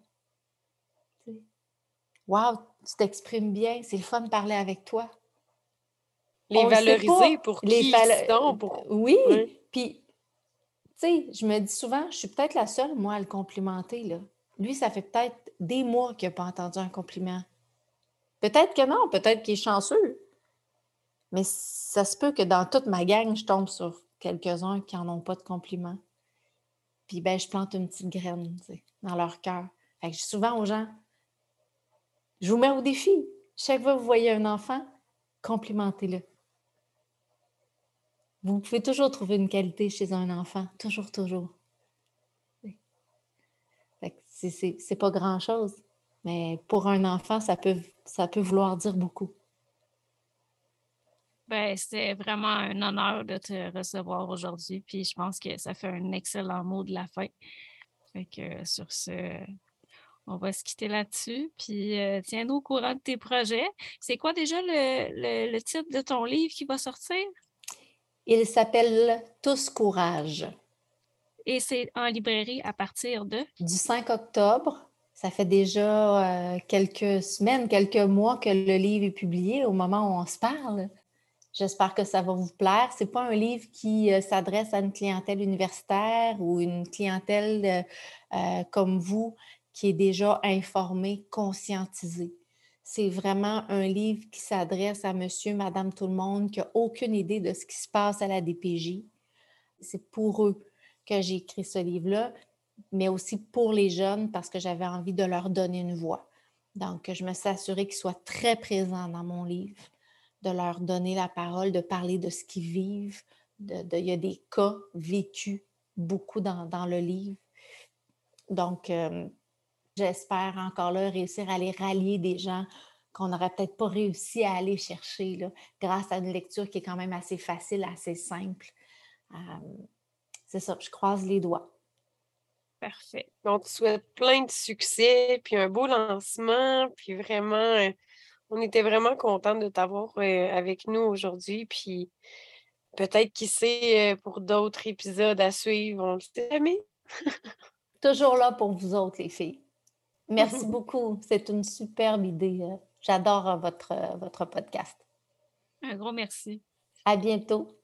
Speaker 2: Wow, tu t'exprimes bien. C'est le fun de parler avec toi.
Speaker 3: Les valoriser pour qui les sont, pour...
Speaker 2: Oui. Puis, tu sais, je me dis souvent, je suis peut-être la seule, moi, à le complimenter, là. Lui, ça fait peut-être des mois qu'il n'a pas entendu un compliment. Peut-être que non, peut-être qu'il est chanceux. Mais ça se peut que dans toute ma gang, je tombe sur quelques-uns qui n'en ont pas de compliments. Puis ben, je plante une petite graine dans leur cœur. Fait que souvent aux gens, je vous mets au défi. Chaque fois que vous voyez un enfant, complimentez-le. Vous pouvez toujours trouver une qualité chez un enfant, toujours, toujours c'est pas grand-chose. Mais pour un enfant, ça peut, ça peut vouloir dire beaucoup.
Speaker 1: Ben, c'est vraiment un honneur de te recevoir aujourd'hui. Puis je pense que ça fait un excellent mot de la fin. Fait que sur ce, on va se quitter là-dessus. Puis euh, tiens-nous au courant de tes projets. C'est quoi déjà le, le titre de ton livre qui va sortir?
Speaker 2: Il s'appelle Tous Courage.
Speaker 1: Et c'est en librairie à partir de?
Speaker 2: Du 5 octobre. Ça fait déjà euh, quelques semaines, quelques mois que le livre est publié au moment où on se parle. J'espère que ça va vous plaire. Ce n'est pas un livre qui euh, s'adresse à une clientèle universitaire ou une clientèle euh, comme vous qui est déjà informée, conscientisée. C'est vraiment un livre qui s'adresse à monsieur, madame, tout le monde qui n'a aucune idée de ce qui se passe à la DPJ. C'est pour eux que j'ai écrit ce livre-là, mais aussi pour les jeunes parce que j'avais envie de leur donner une voix. Donc, je me suis assurée qu'ils soient très présents dans mon livre, de leur donner la parole, de parler de ce qu'ils vivent. Il y a des cas vécus beaucoup dans, le livre. donc, j'espère encore là réussir à aller rallier des gens qu'on n'aurait peut-être pas réussi à aller chercher là, grâce à une lecture qui est quand même assez facile, assez simple. c'est ça, je croise les doigts.
Speaker 3: Parfait. On te souhaite plein de succès, puis un beau lancement, puis vraiment, euh, on était vraiment contents de t'avoir euh, avec nous aujourd'hui, puis peut-être qui sait euh, pour d'autres épisodes à suivre, on le sait jamais. [laughs]
Speaker 2: Toujours là pour vous autres, les filles. Merci [laughs] beaucoup. C'est une superbe idée. J'adore votre, votre podcast.
Speaker 1: Un gros merci.
Speaker 2: À bientôt.